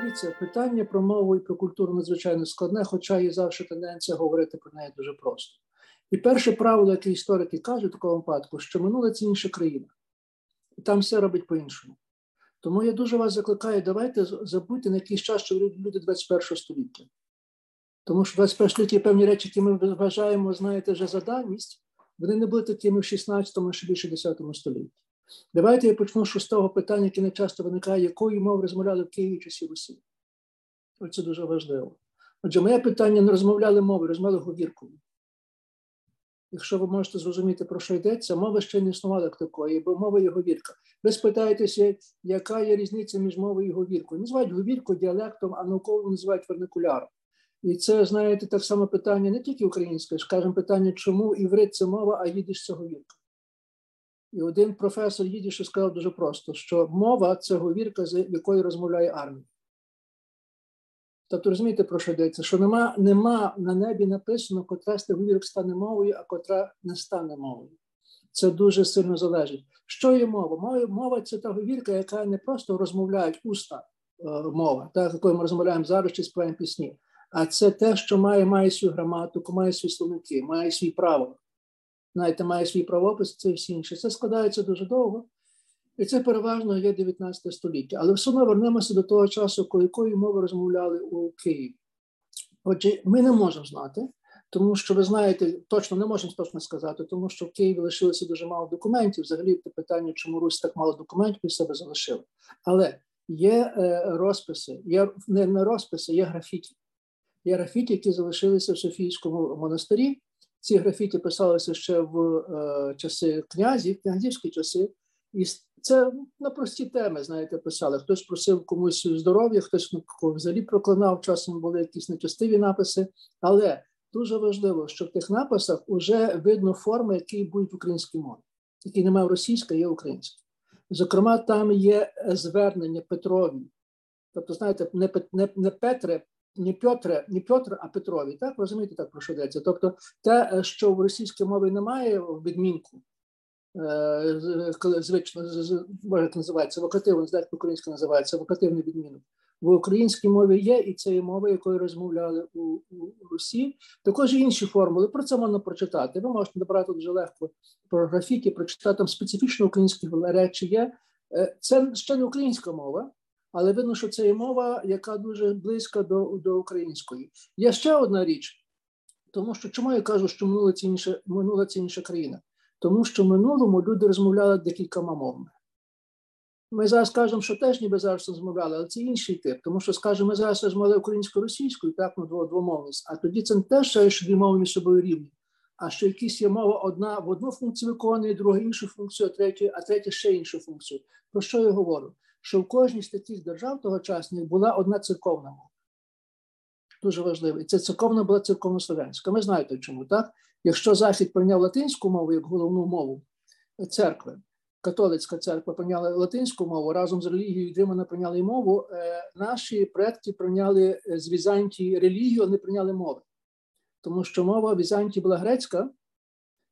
Дивіться, питання про мову і про культуру надзвичайно складне, хоча є завжди тенденція говорити про неї дуже просто. І перше правило, яке історики кажуть в такому випадку, що минуле це інша країна, і там все робить по-іншому. Тому я дуже вас закликаю, давайте забудьте на якийсь час, що люди 21 століття. Тому що 21 століття певні речі, які ми вважаємо, знаєте, вже за давність, вони не були такими в 16-му, ще більше 10 столітті. Давайте я почну з шостого питання, яке не часто виникає, якою мовою розмовляли в Києві часі Русі. Оце дуже важливо. Отже, моє питання не розмовляли мови, розмовляли говіркою. Якщо ви можете зрозуміти, про що йдеться, мова ще не існувала як такої, бо мова є говірка. Ви спитаєтеся, яка є різниця між мовою і говіркою? Називають говірку діалектом, а науково називають верникуляром. І це, знаєте, так само питання не тільки українське, скажімо, питання, чому іврит це мова, а їдиш це говірка. І один професор їдішу сказав дуже просто, що мова це говірка, з якою розмовляє армія. Тобто розумієте, про що йдеться? Що нема нема на небі написано, котра з тих говірок стане мовою, а котра не стане мовою. Це дуже сильно залежить. Що є мова? Мова, це та говірка, яка не просто розмовляють уста е, мова, так, якою ми розмовляємо зараз чи співаємо пісні, а це те, що має має свою граматику, має свої словники, має свій правила знаєте, має свій правопис, це всі інші. Це складається дуже довго. І це переважно є 19 століття. Але все одно вернемося до того часу, коли якою мови розмовляли у Києві. Отже, ми не можемо знати, тому що ви знаєте, точно не можемо точно сказати, тому що в Києві лишилося дуже мало документів. Взагалі, те питання, чому Русь так мало документів і себе залишила. Але є е, розписи, є не розписи, є графіті. Є графіті, які залишилися в Софійському монастирі. Ці графіті писалися ще в е, часи князів, князівські часи, і це на прості теми, знаєте, писали. Хтось просив комусь здоров'я, хтось ну, взагалі проклинав, часом були якісь нечастиві написи. Але дуже важливо, що в тих написах вже видно форми, які будуть в українській мові, які немає в є українська. Зокрема, там є звернення Петрові. Тобто, знаєте, не не, не Петре, не Петре, не Петр, а Петрові. Так розумієте, так про що йдеться? Тобто, те, е, що в російській мові немає в відмінку, е, звично як називається вокативно, знаєте, українська називається вокативний відмінок. В українській мові є, і це є мова, якою розмовляли у, у Русі. Також інші формули. Про це можна прочитати. Ви можете добрати дуже легко про графіки, прочитати там специфічно українські речі є. Е, це ще не українська мова, але видно, що це є мова, яка дуже близька до до української. Є ще одна річ, тому що чому я кажу, що минула це інша, минула це інша країна? Тому що в минулому люди розмовляли декількома мовами. Ми зараз кажемо, що теж ніби зараз розмовляли, але це інший тип, тому що, скажімо, ми зараз розмовляли українсько-російською, так, ну, двомовність, а тоді це не те, що дві мови між собою рівні, а що якісь є мова одна в одну функцію виконує, друга іншу функцію, а третя, а третя ще іншу функцію. Про що я говорю? Що в кожній з таких держав тогочасних була одна церковна мова. Дуже важливо. І ця церковна була церковнослов'янська. Ви знаєте чому, так? Якщо Захід прийняв латинську мову як головну мову церкви, католицька церква прийняла латинську мову разом з релігією, Римана прийняли мову, е, наші предки прийняли з Візантії релігію, а не прийняли мови. Тому що мова Візантії була грецька,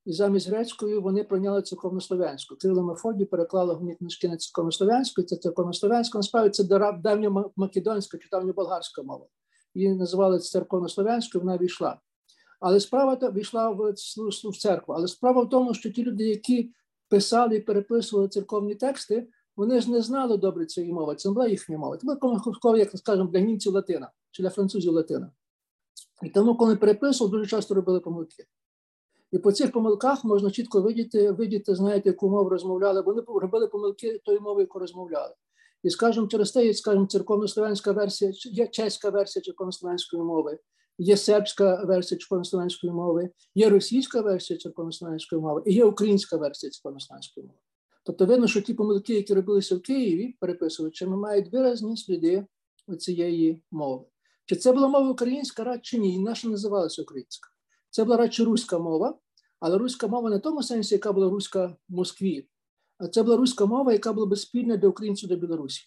і замість грецької вони прийняли церковнослов'янську. Кирило Мефодій переклали гумні книжки на церковнослов'янську, і це церковнослов'янська, насправді це давня македонська чи давньоболгарська мова. Її називали церковнослов'янською, вона війшла. Але справа війшла в, в церкву. Але справа в тому, що ті люди, які писали і переписували церковні тексти, вони ж не знали добре цієї мови. Це не була їхня мова. Це була, як скажемо, для німців латина чи для французів латина. І тому, коли переписували, дуже часто робили помилки. І по цих помилках можна чітко видіти, видіти, знаєте, яку мову розмовляли, вони робили помилки тої мови, яку розмовляли. І скажімо, через те, скажімо, церковнослов'янська версія, є чеська версія церковнослов'янської мови, є сербська версія церковнослов'янської мови, є російська версія церковнослов'янської мови, і є українська версія церковнослов'янської мови. Тобто видно, що ті помилки, які робилися в Києві, переписувачами, мають виразні сліди цієї мови. Чи це була мова українська, рад чи ні? І наша називалася українська. Це була радше руська мова, але руська мова не в тому сенсі, яка була руська в Москві, а це була руська мова, яка була безспільна для українців до Білорусі.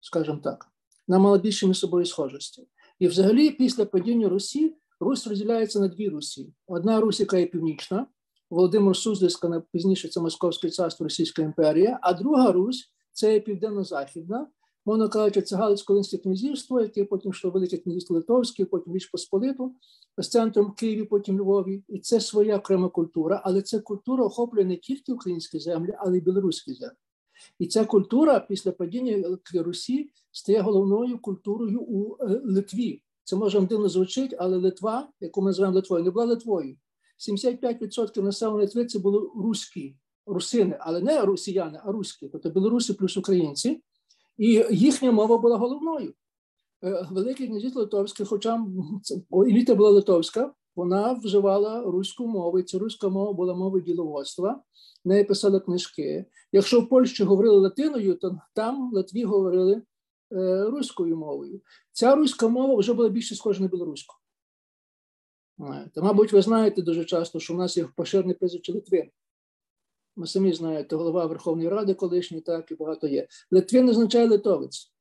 Скажімо так, вона мала більше між собою схожості. І взагалі, після падіння Русі, Русь розділяється на дві Русі. Одна Русь, яка є північна, Володимир Суздальська, пізніше це Московське царство Російська імперія, а друга Русь це є південно-західна, Мовно кажучи, це Галицько-Волинське князівство, яке потім йшло Велике князівство Литовське, потім Річ Посполиту, з центром Києві, потім Львові. І це своя окрема культура, але ця культура охоплює не тільки українські землі, але й білоруські землі. І ця культура після падіння Русі стає головною культурою у е, Литві. Це може дивно звучить, але Литва, яку ми називаємо Литвою, не була Литвою. 75% населення Литви це були руські, русини, але не росіяни, а руські, тобто білоруси плюс українці. І їхня мова була головною. Е, Великий князівство Литовське, хоча еліта була литовська, вона вживала руську мову, і ця руська мова була мовою діловодства, в неї писали книжки. Якщо в Польщі говорили латиною, то там в Латві говорили е, руською мовою. Ця руська мова вже була більше схожа на білоруську. Та, мабуть, ви знаєте дуже часто, що в нас є поширене прізвище Литвин. Ми самі знаєте, голова Верховної Ради колишній, так і багато є. Литвин означає литовець.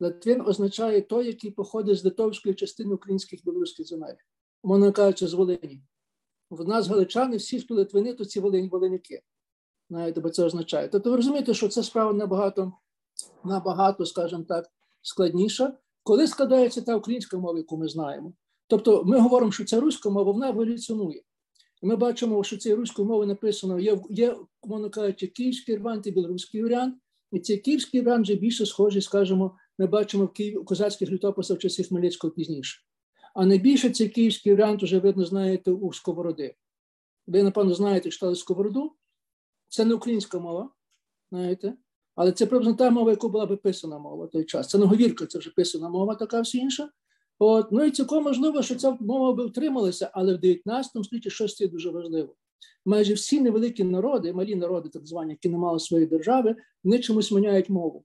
Литвин означає той, який походить з литовської частини українських білоруських земель, мовно кажучи, з Волині. В нас галичани, всі, хто литвини, то ці волині, волиняки. Знаєте, бо це означає. Тобто ви розумієте, що це справа набагато, набагато, скажімо так, складніша, коли складається та українська мова, яку ми знаємо. Тобто ми говоримо, що ця руська мова вона еволюціонує. Ми бачимо, що цією руською мовою написано є, є мовно кажучи, київський варіант і білоруський варіант. І цей київський варіант вже більше схожий, скажімо, ми бачимо в Києві козацьких літописах часів Хмельницького пізніше. А найбільше цей київський варіант вже видно, знаєте, у Сковороди. Ви, напевно, знаєте, читали Сковороду. Це не українська мова, знаєте, але це приблизно та мова, яку була би писана мова в той час. Це не говірка, це вже писана мова, така всі інша. От, Ну і цілком можливо, що ця мова би втрималася, але в 19 столітті щось це дуже важливо. Майже всі невеликі народи, малі народи, так звані, які не мали своєї держави, вони чомусь міняють мову.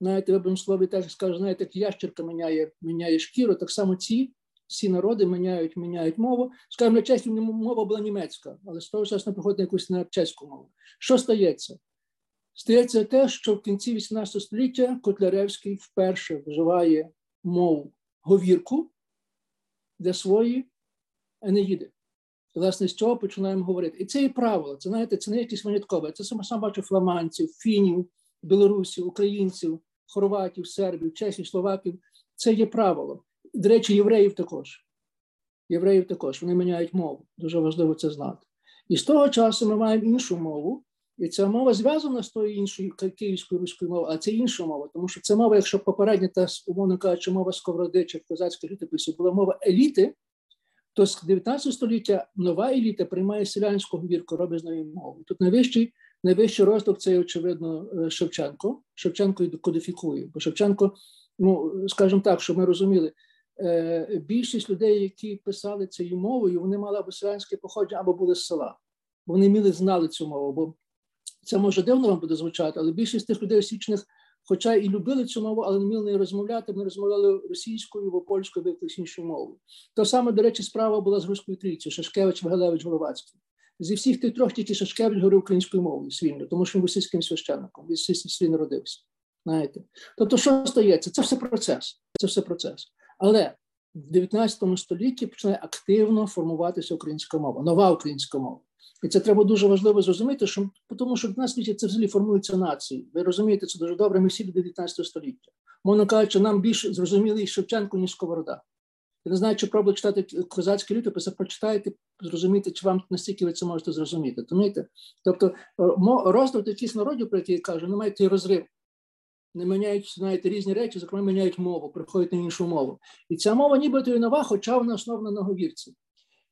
Знаєте, в слові так скажу, знаєте, як ящерка міняє міняє шкіру, так само ці всі народи міняють міняють мову. Скажімо, на чеській мова була німецька, але з того часу приходить на якусь на чеську мову. Що стається? Стається те, що в кінці 18 століття Котляревський вперше вживає мову говірку для своєї Енеїди. Власне, з цього починаємо говорити. І це є правило. Це знаєте, це не якісь виняткове. Це саме сам бачу фламандців, фінів, білорусів, українців, хорватів, сербів, чехів, словаків. Це є правило. До речі, євреїв також. Євреїв також вони міняють мову. Дуже важливо це знати. І з того часу ми маємо іншу мову, і ця мова зв'язана з тою іншою київською руською мовою, а це інша мова, тому що це мова, якщо попередня та умовно кажучи, мова сковороди чи козацьких літописів була мова еліти, то з 19 століття нова еліта приймає селянську говірку, робить з нею мову. Тут найвищий найвищий роздок це, очевидно, е, Шевченко. Шевченко кодифікує, бо Шевченко, ну скажімо так, щоб ми розуміли. Е, більшість людей, які писали цією мовою, вони мали або селянське походження, або були з села. Вони міли знали цю мову. Бо це може дивно вам буде звучати, але більшість тих людей освічених, хоча і любили цю мову, але не вміли нею розмовляти, вони розмовляли російською або польською, або якоюсь іншою мовою. То саме, до речі, справа була з руською трійцею, Шашкевич, Вагалевич, Головацький. Зі всіх тих трьох тільки Шашкевич говорив українською мовою свільно, тому що він російським священником, він свій народився. Знаєте? Тобто, що стається? Це все процес. Це все процес. Але в 19 столітті починає активно формуватися українська мова, нова українська мова. І це треба дуже важливо зрозуміти, що тому що в нас світі це взагалі формуються нації. Ви розумієте, це дуже добре. Ми всі люди 19 століття. Мовно кажучи, нам більш зрозумілий Шевченко, ніж Сковорода. Я не знаю, чи пробували читати козацькі літописи, прочитайте, зрозуміти, чи вам настільки ви це можете зрозуміти. Розумієте? Тобто розвиток якихось народів, про які я кажу, не мають розрив. Не міняють знаєте, різні речі, зокрема, міняють мову, приходять на іншу мову. І ця мова нібито і нова, хоча вона основана на говірці.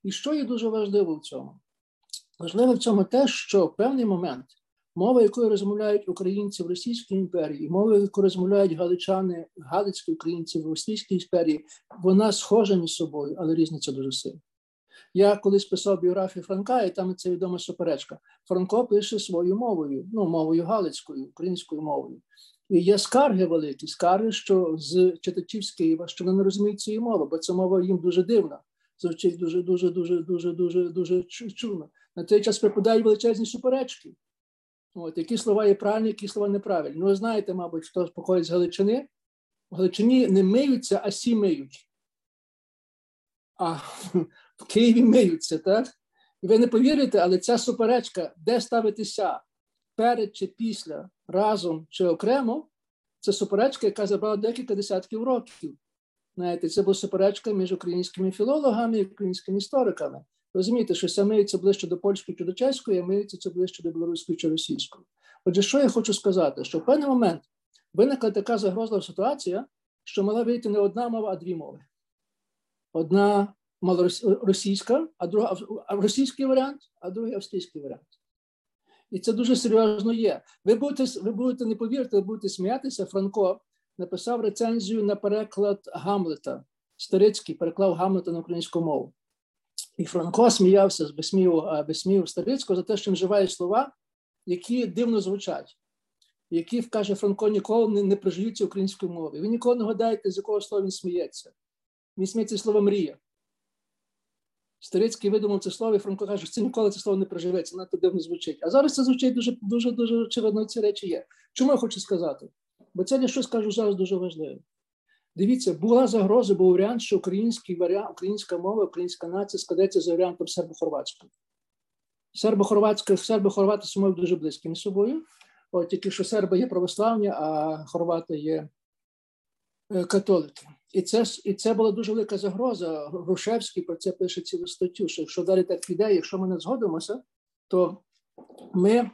І що є дуже важливо в цьому? Важливо в цьому те, що в певний момент мова, якою розмовляють українці в Російській імперії, мова, якою розмовляють галичани, галицькі українці в Російській імперії, вона схожа між собою, але різниця дуже сильна. Я колись писав біографію Франка, і там це відома суперечка. Франко пише своєю мовою, ну мовою галицькою, українською мовою. І є скарги великі, скарги, що з читачів з Києва, що вони не розуміють цієї мови, бо ця мова їм дуже дивна. Звучить дуже, дуже, дуже, дуже, дуже, дуже чудно на той час припадають величезні суперечки. От, Які слова є правильні, які слова неправильні. Ну, ви знаєте, мабуть, хто походить з Галичини. В Галичині не миються, а сі миють. А в Києві миються, так? І ви не повірите, але ця суперечка, де ставитися перед чи після, разом чи окремо, Це суперечка, яка забрала декілька десятків років. Знаєте, це була суперечка між українськими філологами і українськими істориками. Розумієте, що саме це ближче до польської чи до чеської, а миється це ближче до білоруської чи російської. Отже, що я хочу сказати? Що в певний момент виникла така загрозлива ситуація, що мала вийти не одна мова, а дві мови. Одна малоросійська, а друга російський варіант, а другий австрійський варіант. І це дуже серйозно є. Ви будете ви будете не повірити, ви будете сміятися. Франко написав рецензію на переклад Гамлета. Старицький переклав Гамлета на українську мову. І Франко сміявся з висміював, висміював Старицького за те, що він вживає слова, які дивно звучать, які, каже Франко, ніколи не, не проживуться українською мовою. Ви ніколи не гадаєте, з якого слова він сміється. Він сміється слово мрія. Старицький видумав це слово, і Франко каже, що це ніколи це слово не проживеться, надто дивно звучить. А зараз це звучить дуже дуже дуже очевидно, ці речі є. Чому я хочу сказати? Бо це я щось кажу зараз дуже важливо. Дивіться, була загроза, був варіант, що український варіант, українська мова, українська нація складеться за варіантом сербо-хорватського. Сербо-хорватська, сербо-хорвати сумою дуже близькі між собою. От тільки що серби є православні, а хорвати є е, католики. І це і це була дуже велика загроза. Грушевський про це пише цілу статтю. Що якщо далі так піде, якщо ми не згодимося, то ми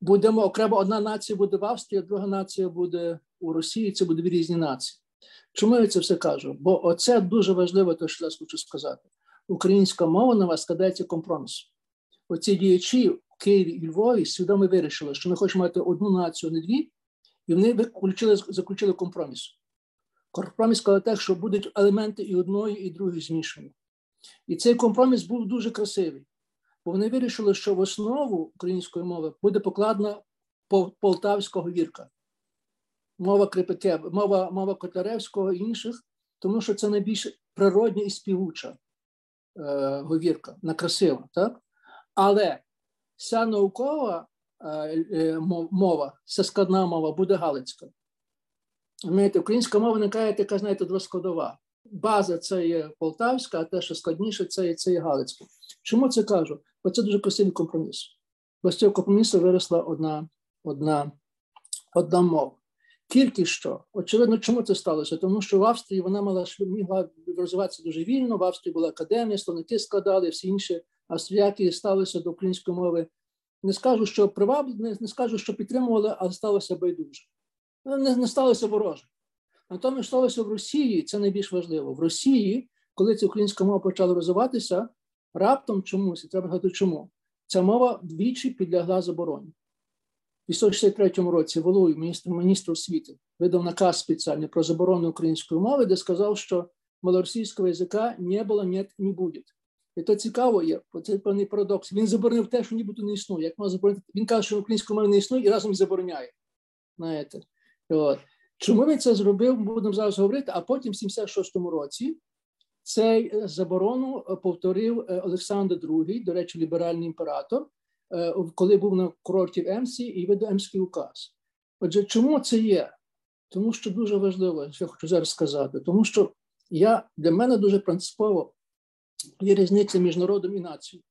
будемо окремо одна нація буде в Австрії, друга нація буде у Росії. Це будуть різні нації. Чому я це все кажу? Бо оце дуже важливо, те, що я хочу сказати. Українська мова на вас складається компроміс. Оці діячі в Києві і Львові свідомо вирішили, що ми хочемо мати одну націю, не дві, і вони заключили, заключили компроміс. Компроміс сказав так, що будуть елементи і одної, і другої змішані. І цей компроміс був дуже красивий, бо вони вирішили, що в основу української мови буде покладена полтавська говірка, мова Крипаке, мова мова Котляревського і інших, тому що це найбільш природня і співуча е, говірка, на красива. Так? Але вся наукова е, е, мова, вся складна мова буде галицька. Знаєте, Українська мова виникає така, знаєте, двоскладова. База це є полтавська, а те, що складніше, це є, це є галицька. Чому це кажу? Бо це дуже красивий компроміс. Бо з цього компромісу виросла одна одна, одна мова. Тільки що, очевидно, чому це сталося? Тому що в Австрії вона мала могла розвиватися дуже вільно, в Австрії була академія, словники складали, всі інші австріяки сталися до української мови. Не скажу, що привабли, не, не скажу, що підтримували, але сталося байдуже. Ну, не, не сталося вороже. Натомість сталося в Росії, це найбільш важливо. В Росії, коли ця українська мова почала розвиватися, раптом чомусь, і треба гадати чому, ця мова двічі підлягла забороні. У 1963 році Волою, міністр, міністр освіти, видав наказ спеціальний про заборону української мови, де сказав, що малоросійського язика не було, нет, не буде. І то цікаво є, це певний парадокс. Він заборонив те, що нібито не існує. Як може заборонити? Він каже, що української мови не існує і разом забороняє. Знаєте. От. Чому він це зробив? Будемо зараз говорити, а потім, в 76-му році, цей е, заборону е, повторив е, Олександр II, до речі, ліберальний імператор, коли був на курорті в Емсі і видав Емський указ. Отже, чому це є? Тому що дуже важливо, що я хочу зараз сказати, тому що я для мене дуже принципово є різниця між народом і нацією.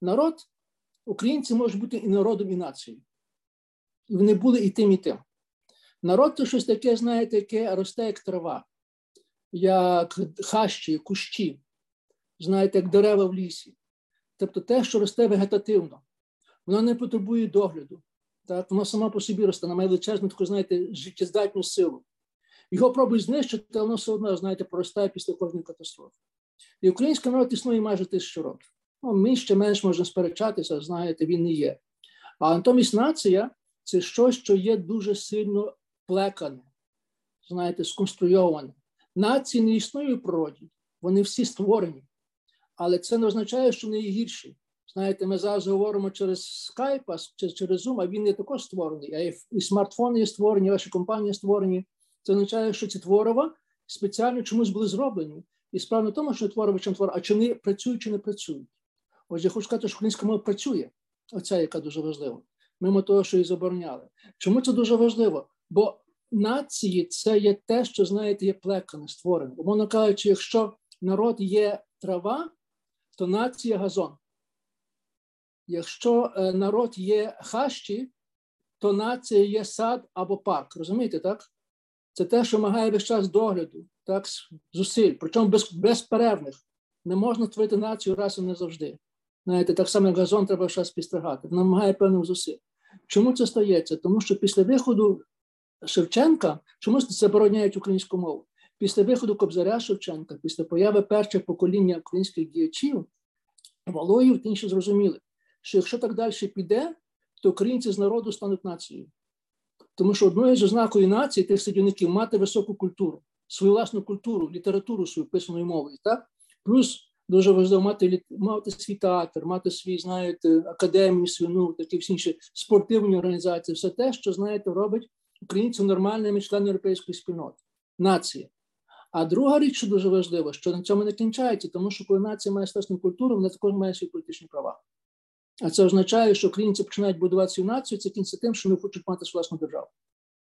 Народ, українці можуть бути і народом, і нацією. І вони були і тим, і тим. Народ це щось таке, знаєте, яке росте як трава, як хащі, кущі, знаєте, як дерева в лісі. Тобто те, що росте вегетативно, воно не потребує догляду. Так? Воно сама по собі росте, вона має величезну таку, знаєте, життєздатну силу. Його пробують знищити, але воно все одно, знаєте, проростає після кожної катастрофи. І український народ існує майже тисячу років. Ну, Ми ще менш можна сперечатися, знаєте, він не є. А натомість нація це щось, що є дуже сильно плекане, знаєте, сконструйоване. Нації не існує в природі, вони всі створені. Але це не означає, що вони є гірші. Знаєте, ми зараз говоримо через скайп, чи через Zoom, а він є також створений. А і смартфони є створені, ваші компанії створені. Це означає, що ці творива спеціально чомусь були зроблені. І справа не в тому, що творива чим творива, а чи вони працюють, чи не працюють. Отже, я хочу сказати, що українська мова працює, оця, яка дуже важлива, мимо того, що її забороняли. Чому це дуже важливо? Бо нації це є те, що знаєте, є плекане, створене. Умовно кажучи, якщо народ є трава, то нація газон. Якщо е, народ є хащі, то нація є сад або парк. Розумієте, так? Це те, що вимагає весь час догляду, так, зусиль, причому без, безперервних. Не можна творити націю раз і не завжди. Знаєте, так само, як газон треба час підстригати. Вона вимагає певних зусиль. Чому це стається? Тому що після виходу Шевченка чомусь забороняють українську мову. Після виходу Кобзаря Шевченка, після появи першого покоління українських діячів, Валоїв інші зрозуміли, що якщо так далі піде, то українці з народу стануть нацією. Тому що одною з ознакою нації тих сидівників мати високу культуру, свою власну культуру, літературу свою писаною мовою. Так? Плюс дуже важливо мати мати свій театр, мати свій, знаєте, академію, свою, ну, такі всі інші спортивні організації, все те, що, знаєте, робить українців нормальними членами європейської спільноти, нації. А друга річ, що дуже важлива, що на цьому не кінчається, тому що коли нація має власну культуру, вона також має свої політичні права. А це означає, що українці починають будувати свою націю, це кінця тим, що вони хочуть мати власну державу.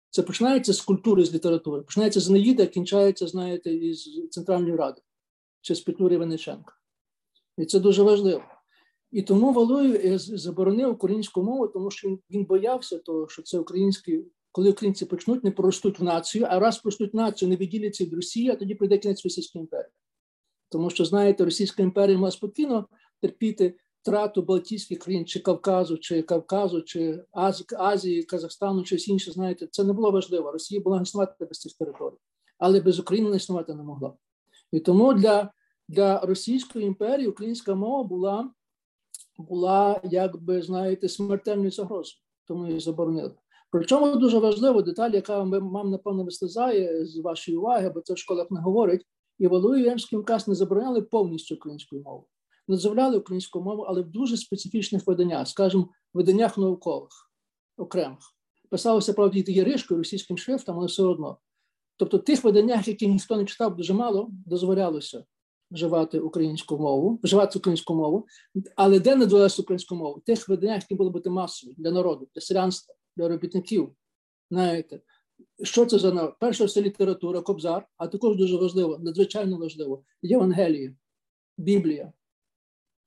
Це починається з культури, з літератури, починається з Неїда, кінчається, знаєте, із Центральної Ради чи з Петлюри Вениченка. І це дуже важливо. І тому Валуєв заборонив українську мову, тому що він боявся того, що це український, коли українці почнуть, не проростуть в націю, а раз проростуть націю, не відділяться від Росії, а тоді прийде кінець Російської імперії. Тому що, знаєте, Російська імперія мала спокійно терпіти втрату Балтійських країн, чи Кавказу, чи Кавказу, чи Азії, Казахстану, чи інше, знаєте, це не було важливо. Росія була існувати без цих територій, але без України не існувати не могла. І тому для для Російської імперії українська мова була, була як би, знаєте, смертельною загрозою, тому її заборонили. Причому дуже важлива деталь, яка вам, напевно, вислизає з вашої уваги, бо це в школах не говорить, і Валуї Ємський указ не забороняли повністю українською мовою не дозволяли українську мову, але в дуже специфічних виданнях, скажімо, виданнях наукових, окремих. Писалося, правда, і російським шрифтом, але все одно. Тобто, тих виданнях, які ніхто не читав дуже мало, дозволялося вживати українську мову, вживати українську мову, але де не дозволялося українську мову? Тих виданнях, які були бути масові для народу, для селянства, для робітників. Знаєте, що це за народ? Перша все література, кобзар, а також дуже важливо, надзвичайно важливо, Євангелія, Біблія,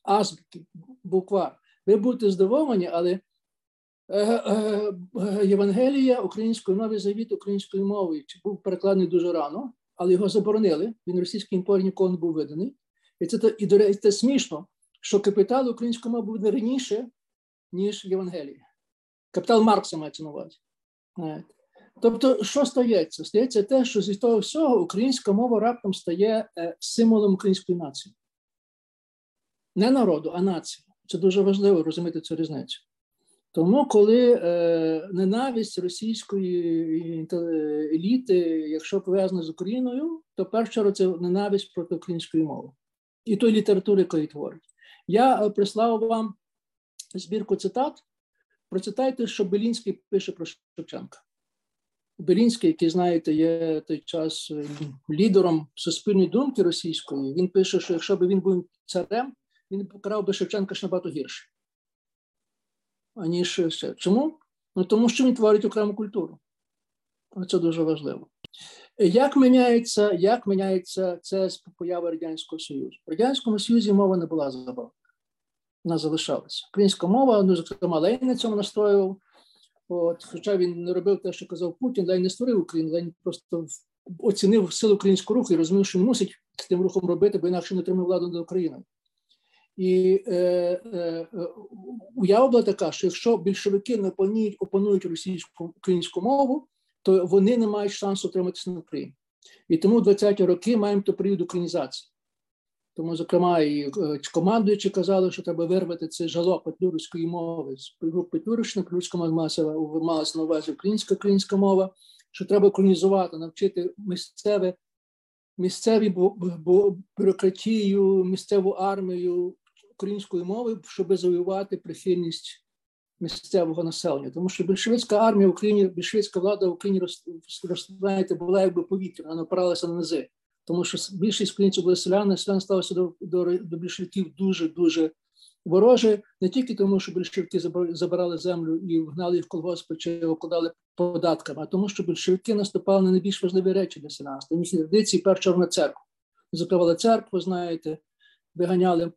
азбуки, буква. Ви будете здивовані, але е, е, е, Євангелія українською новий завіт українською мовою був перекладений дуже рано, але його заборонили. Він російській імперії ніколи не був виданий. І це і до речі, це смішно, що капітал української мови буде раніше, ніж Євангелія. Капітал Маркса мається на увазі. Тобто, що стається? Стається те, що зі того всього українська мова раптом стає символом української нації не народу, а нації. Це дуже важливо розуміти цю різницю. Тому, коли е, ненависть російської еліти, якщо пов'язана з Україною, то перша це ненависть проти української мови і тої літератури, яку творить. Я е, прислав вам збірку цитат. Процитайте, що Белінський пише про Шевченка. Белінський, який, знаєте, є той час е, лідером суспільної думки російської, він пише, що якщо б він був царем, він покарав би Шевченка ж набагато гірше, аніж ще. Чому? Ну, Тому що він творить окрему культуру. Це дуже важливо. Як міняється як міняється це з появи Радянського Союзу? В Радянському Союзі мова не була забавна. Вона залишалася. Українська мова, ну, зокрема, Ленін на цьому настроював. От, Хоча він не робив те, що казав Путін, Ленін не створив Україну, Ленін просто оцінив силу українського руху і розумів, що мусить з тим рухом робити, бо інакше не отримав владу над Україною. І е, е, уява була така, що якщо більшовики не опанують, опанують російську українську мову, то вони не мають шансу отриматися на Україні. І тому в 20-ті роки маємо то період українізації. Тому, зокрема, і е, командуючи казали, що треба вирвати це жало петлюрської мови з груп Петлюрична, Петлюрська малася, малася на увазі українська українська мова, що треба українізувати, навчити місцеве, місцеві бюрократію, місцеву армію, української мови, щоб завоювати прихильність місцевого населення. Тому що більшовицька армія в Україні, більшовицька влада в Україні знаєте, була якби повітря, вона опиралася на низи. Тому що більшість українців були селяни, селяни ставилися до, до, до більшовиків дуже-дуже вороже, не тільки тому, що більшовики забирали землю і вгнали їх в колгоспи чи окладали податками, а тому, що більшовики наступали на найбільш важливі речі для селянства. Їхні традиції перша на церкву. Закривали церкву, знаєте, виганяли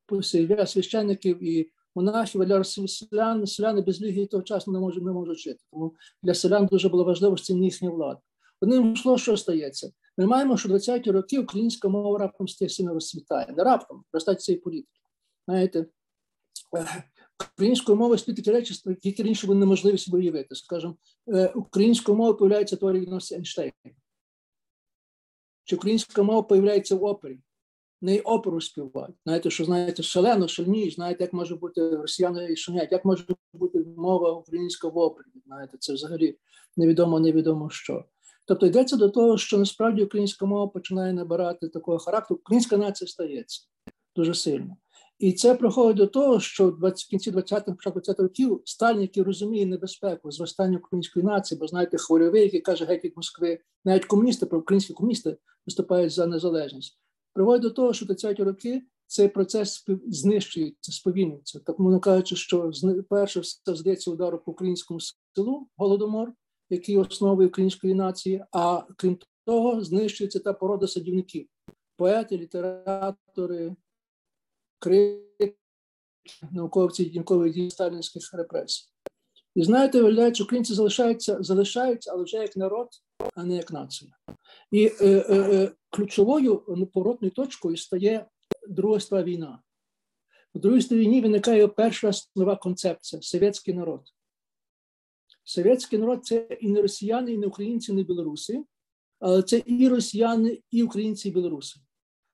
священників і монахів, для селян, селяни без релігії того часу не можуть, не можуть жити. Тому для селян дуже було важливо, що це їхня влада. Одним словом, що стається? Ми маємо, що 20-ті роки українська мова раптом сильно розцвітає. Не раптом, в цієї політики. Знаєте, українською мовою такі речі, які раніше були неможливі собі уявити. Скажімо, е, українською мовою появляється творі відноситься Ейнштейн. Чи українська мова появляється в опері? Не оперу співають. Знаєте, що знаєте, шалено, шальні, знаєте, як може бути росіяни і шумять, як може бути мова українська в опері. Знаєте, це взагалі невідомо, невідомо що. Тобто йдеться до того, що насправді українська мова починає набирати такого характеру. Українська нація стається дуже сильно. І це приходить до того, що в кінці 20-х, початку 20 років Сталін, який розуміє небезпеку зростання української нації, бо знаєте, хвильовий, який каже геть від Москви, навіть комуністи, українські комуністи виступають за незалежність, приводить до того, що 30-ті роки цей процес знищується, сповільнюється. Так мовно кажучи, що перше все здається удару по українському селу Голодомор, який основою української нації, а крім того, знищується та порода садівників, поети, літератори критики, науковці дінкових дій сталінських репресій. І знаєте, виявляється, українці залишаються, залишаються, але вже як народ, а не як нація. І е, е, е ключовою поворотною точкою стає Друга світова війна. У Другій світовій війні виникає перша нова концепція совєтський народ. Совєтський народ це і не росіяни, і не українці, і не білоруси, але це і росіяни, і українці, і білоруси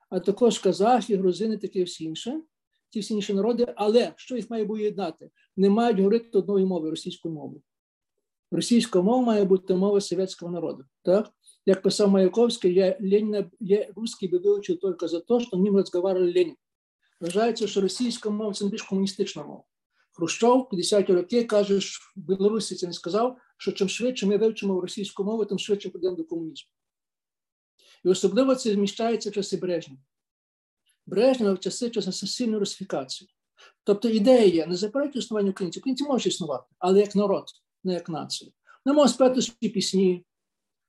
а також казахи, грузини, таке всі інше, ті всі інші народи. Але що їх має об'єднати? Не мають говорити одної мови російською мовою. Російська мова має бути мова совєтського народу. Так? Як писав Маяковський, я Леніна, я русский би вивчив тільки за те, що ним розговаривали Ленін. Вважається, що російська мова це більш комуністична мова. Хрущов 50-ті роки каже, що в Білорусі це не сказав, що чим швидше ми вивчимо російську мову, тим швидше прийдемо до комунізму. І особливо це зміщається в часи Брежнєва. Брежнєва в часи сильну русифікацію. Тобто ідея є, не заперечує існування українців. Українці можуть існувати, але як народ, не як нація. Не можуть спати свої пісні,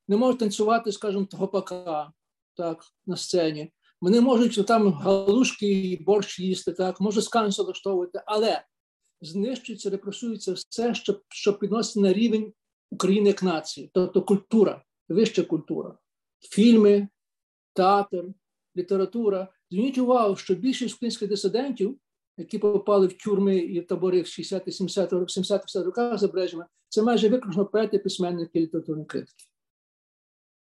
не можуть танцювати, скажімо, гопака так, на сцені. Вони можуть там галушки і борщ їсти, так, може сканцю влаштовувати, але знищується, репресується все, що що підносить на рівень України як нації, тобто культура, вища культура фільми, театр, література. Зверніть увагу, що більшість українських дисидентів, які попали в тюрми і в табори в 60-70 70 роках за це майже виключно поети, письменники, літературні критики.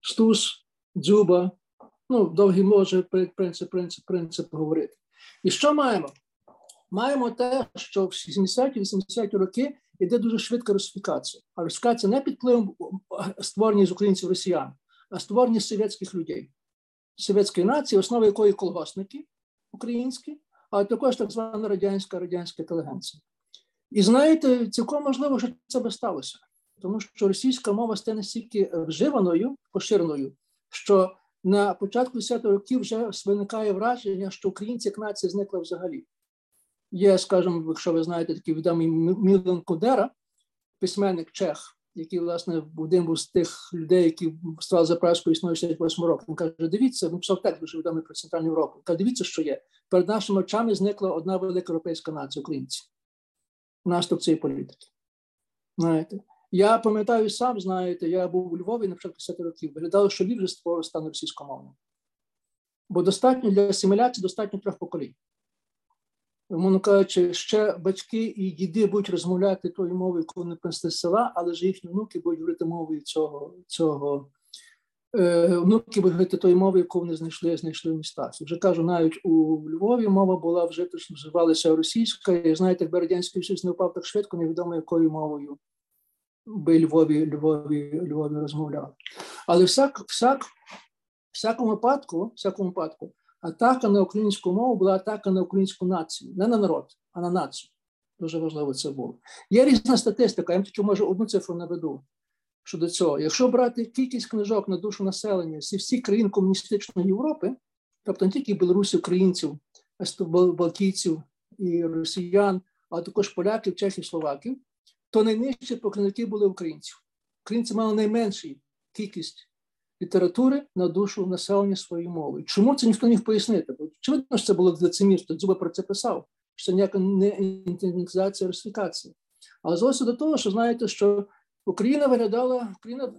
Стус, Дзюба, ну, довгий може принцип, принцип, принцип говорити. І що маємо? Маємо те, що в 70-80-ті роки йде дуже швидка русифікація. А русифікація не під впливом створення з українців росіян, а створення совєтських людей, совєтської нації, основа якої колгоспники українські, а також так звана радянська радянська інтелігенція. І знаєте, цілком можливо, що це би сталося, тому що російська мова стає настільки вживаною, поширеною, що на початку 10 років вже виникає враження, що українці як нація зникла взагалі. Є, скажімо, якщо ви знаєте, такий відомий Мілен Кудера, письменник Чех, який, власне, один з тих людей, які стали за Пражською існує 68 років. Він каже: дивіться, він писав текст дуже відомий про Центральну Європу. Каже, дивіться, що є. Перед нашими очами зникла одна велика європейська нація українці. Наступ цієї політики. Знаєте, я пам'ятаю сам, знаєте, я був у Львові на початку 10 років. Виглядало, що Львів вже створив стане російськомовним. Бо достатньо для асиміляції достатньо трьох поколінь мовно кажучи, ще батьки і діди будуть розмовляти тою мовою, яку вони принесли з села, але ж їхні внуки будуть говорити мовою цього цього. Е, внуки будуть говорити тою мовою, яку вони знайшли, знайшли в містах. Вже кажу, навіть у Львові мова була вже точно вживалася російська. І знаєте, якби радянський Союз не впав так швидко, невідомо якою мовою би Львові Львові, Львові розмовляли. Але всяк, всяк, всякому випадку, всякому випадку, атака на українську мову була атака на українську націю, не на народ, а на націю. Дуже важливо це було. Є різна статистика, я тільки можу одну цифру наведу щодо цього. Якщо брати кількість книжок на душу населення зі всіх країн комуністичної Європи, тобто не тільки білорусів, українців, балтійців і росіян, а також поляків, чехів, словаків, то найнижчі показники були українців. Українці мали найменшу кількість літератури на душу населення своєї мови. Чому це ніхто не міг пояснити? Бо очевидно, що це було лицемірство. Дзюба про це писав, що це ніяка не інтенсифікація, русифікація. Але зовсім до того, що знаєте, що Україна виглядала, Україна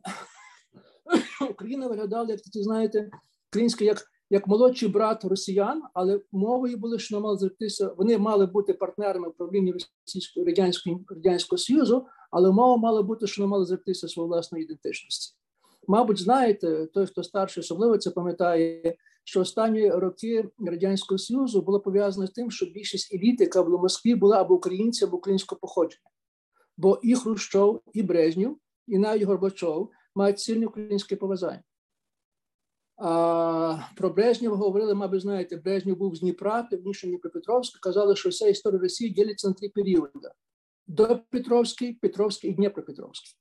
Україна виглядала, як ви знаєте, українська як як молодший брат росіян, але мовою були, що мали зректися. Вони мали бути партнерами в управлінні Російського радянського радянського союзу, але мова мала бути, що не мали зректися своєї власної ідентичності. Мабуть, знаєте, той, хто старший, особливо це пам'ятає, що останні роки радянського союзу було пов'язано з тим, що більшість еліти, яка в Москві, була або українці, або українського походження. Бо і Хрущов, і Брежнєв, і навіть Горбачов мають сильне українське поважання. А Про Брежнєва говорили, мабуть, знаєте, Брежнєв був з Дніпра, півніше Дніпропетровська, казали, що вся історія Росії ділиться на три періоди: до Петровський, Петровський і Дніпропетровський.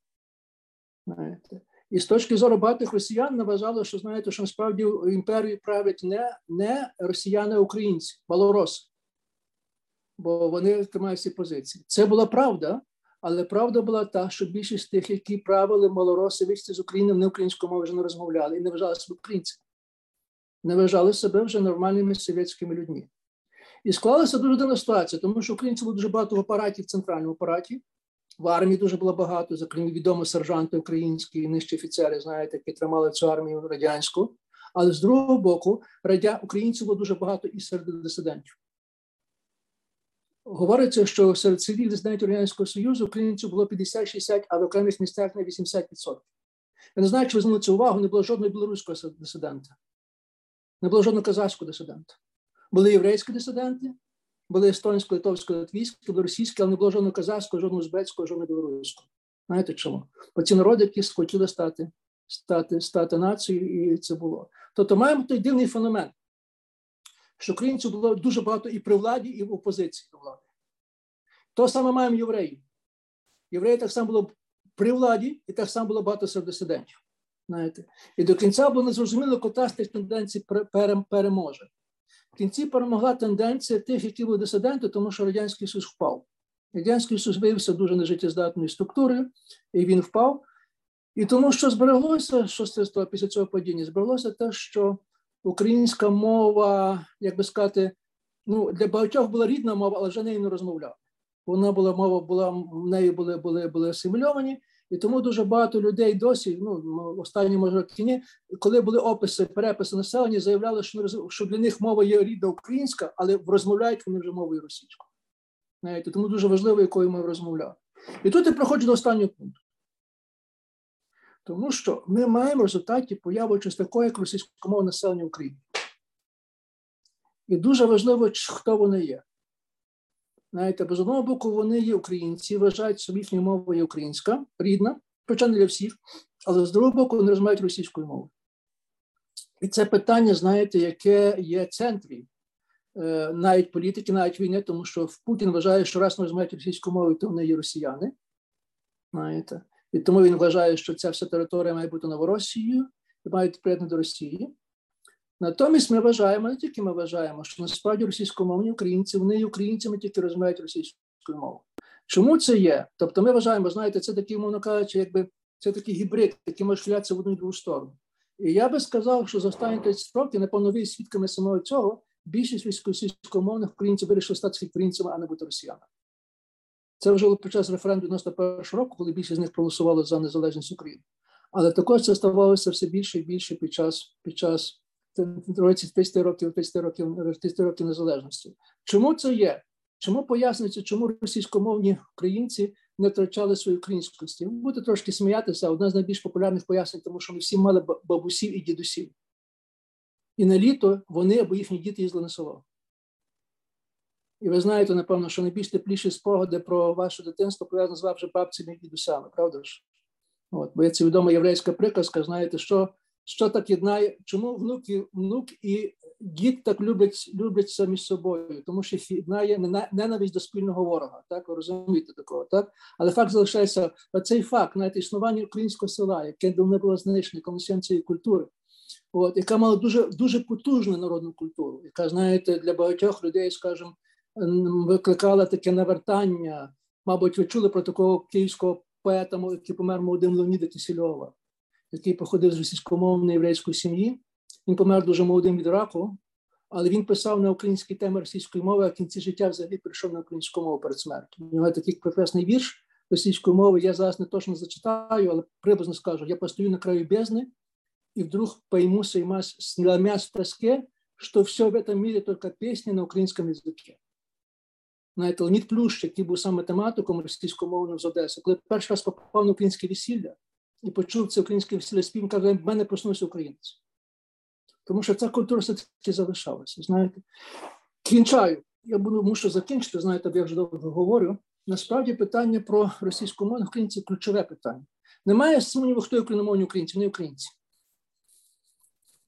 Знаєте. І з точки зору багатих росіян вважали, що знаєте, що насправді імперію править не не росіяни, а українці, малороси, бо вони тримають ці позиції. Це була правда, але правда була та, що більшість тих, які правили малороси вийшли з України, вони українською мовою вже не розмовляли і не вважали себе українцями, не вважали себе вже нормальними совєтськими людьми. І склалася дуже дивна ситуація, тому що українців було дуже багато в апараті, в центральному апараті. В армії дуже було багато, зокрема відомо сержанти українські, нижчі офіцери, знаєте, які тримали цю армію радянську. Але з другого боку, радя... українців було дуже багато і серед дисидентів. Говориться, що серед цивільних дисидентів Радянського Союзу українців було 50-60, а в окремих місцях на 80%. Я не знаю, чи ви звернули цю увагу, не було жодного білоруського дисидента, не було жодного казахського дисидента. Були єврейські дисиденти, були естонсько, литовсько, латвійські, були російські, але не було жодного казахського, жодного узбецького, жодного білоруського. Знаєте чому? Бо ці народи, які схотіли стати стати, стати нацією, і це було. Тобто маємо той дивний феномен, що українців було дуже багато і при владі, і в опозиції до влади. То саме маємо євреїв. Євреї так само було при владі, і так само було багато серед дисидентів. Знаєте. І до кінця було незрозуміло, кота з тих тенденцій переможе. Кінці перемогла тенденція тих, які були дисиденти, тому що Радянський Союз впав. Радянський Союз виявився дуже нежиттєздатною структурою, і він впав. І тому, що збереглося, що з після цього падіння, збереглося те, що українська мова, як би сказати, ну, для багатьох була рідна мова, але вже нею не розмовляли. Вона була мова, була в неї були були, були асимільовані, і тому дуже багато людей досі, ну останні може роки, коли були описи, переписи населення, заявляли, що що для них мова є рідна українська, але розмовляють вони вже мовою російською. Тому дуже важливо, якою ми розмовляли. І тут я проходжу до останнього пункту. Тому що ми маємо в результаті появу чогось такого, як російськомовне населення України. І дуже важливо, хто вони є. Знаєте, бо з одного боку, вони є українці, вважають, що їхня мова є українська, рідна, хоча не для всіх, але з другого боку, вони розмовляють російською мовою. І це питання, знаєте, яке є центрі е, навіть політики, навіть війни, тому що Путін вважає, що раз вони розмовляють російською мовою, то вони є росіяни. Знаєте. І тому він вважає, що ця вся територія має бути Новоросією і мають приєднати до Росії. Натомість ми вважаємо, не тільки ми вважаємо, що насправді російськомовні українці, вони є українцями тільки розмовляють російською мовою. Чому це є? Тобто ми вважаємо, знаєте, це такий, мовно кажучи, якби це такий гібрид, який може хилятися в одну і другу сторону. І я би сказав, що за останні 30 років, напевно, ви свідками самого цього, більшість російськомовних українців вирішили стати українцями, а не бути росіянами. Це вже під час референдуму 91 року, коли більшість з них проголосували за незалежність України. Але також це ставалося все більше і більше під час під час 30 років 30 років 30 років незалежності. Чому це є? Чому пояснюється, чому російськомовні українці не втрачали свою українськості? Ви будете трошки сміятися, одна з найбільш популярних пояснень, тому що ми всі мали бабусів і дідусів. І на літо вони або їхні діти їздили на село. І ви знаєте, напевно, що найбільш тепліші спогади про ваше дитинство пов'язані з вашими бабцями і дідусями, правда ж? От, Бо є це відома єврейська приказка, знаєте, що що так єднає, чому внук і, внук і дід так люблять люблять між собою, тому що єднає ненависть до спільного ворога, так ви розумієте такого, так? Але факт залишається цей факт, знаєте, існування українського села, яке давно було знищене консенцією культури, от, яка мала дуже дуже потужну народну культуру, яка, знаєте, для багатьох людей, скажімо, викликала таке навертання. Мабуть, ви чули про такого київського поета, який помер молодим Леоніда Кисельова, який походив з російськомовної єврейської сім'ї. Він помер дуже молодим від раку, але він писав на українській темі російської мови, а в кінці життя взагалі прийшов на українську мову перед смертю. У нього такий прекрасний вірш російської мови. Я зараз не точно зачитаю, але приблизно скажу: я постою на краю бездны, и вдруг пойму сломясь в тоске, что все в этом мире только песни на українському язикі. Знаєте, Леонід Плющ, який був сам математиком російськомовним з Одеси, коли перший раз попав на українське весілля і почув це українське спів, каже, в мене проснувся українець. Тому що ця культура все-таки залишалася. Знаєте, кінчаю. Я буду мушу закінчити, знаєте, я вже довго говорю. Насправді питання про російську мову українці ключове питання. Немає сумніву, хто є україномовні українці, вони українці.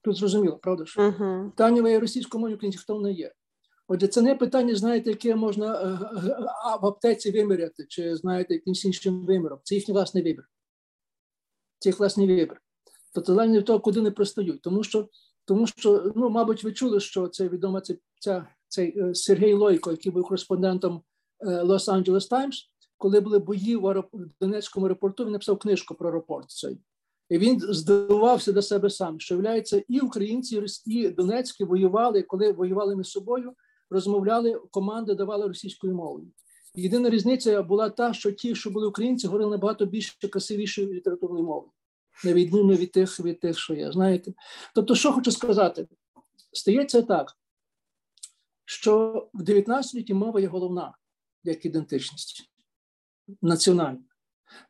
Тут зрозуміло, правда? що? Uh-huh. Питання є російськомовні українці, хто вони є. Отже, це не питання, знаєте, яке можна е, е, в аптеці виміряти, чи знаєте, якимось іншим виміром. Це їхній власний вибір. Це їх власний вибір. Тобто залежно від того, куди не пристають. Тому що, тому що, ну, мабуть, ви чули, що це відомо це, ця, цей е, Сергій Лойко, який був кореспондентом Лос-Анджелес Таймс, коли були бої в, аероп... в Донецькому аеропорту, він написав книжку про аеропорт цей. І він здивувався до себе сам, що являється і українці, і Донецькі воювали, коли воювали між собою, розмовляли, команди давали російською мовою. Єдина різниця була та, що ті, що були українці, говорили набагато більше красивішою літературною мовою, на відміну від тих, від тих, що я знаєте. Тобто, що хочу сказати, стається так, що в 19 столітті мова є головна як ідентичність національна.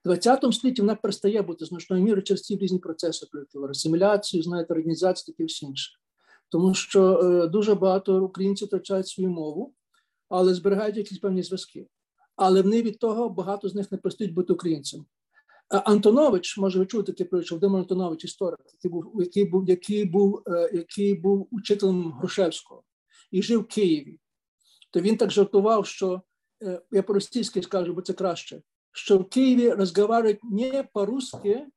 В 20 столітті вона перестає бути значною мірою через ці різні процеси асиміляцію, знаєте, організацію, таке все інше. Тому що е, дуже багато українців втрачають свою мову, але зберігають якісь певні зв'язки. Але вони від того багато з них не перестають бути українцями. Антонович, може, ви чули таке про Володимир Антонович, історик, який був, який був, який був, е, який був учителем Грушевського і жив в Києві. То він так жартував, що е, я по-російськи скажу, бо це краще, що в Києві розмовляють не по-русски,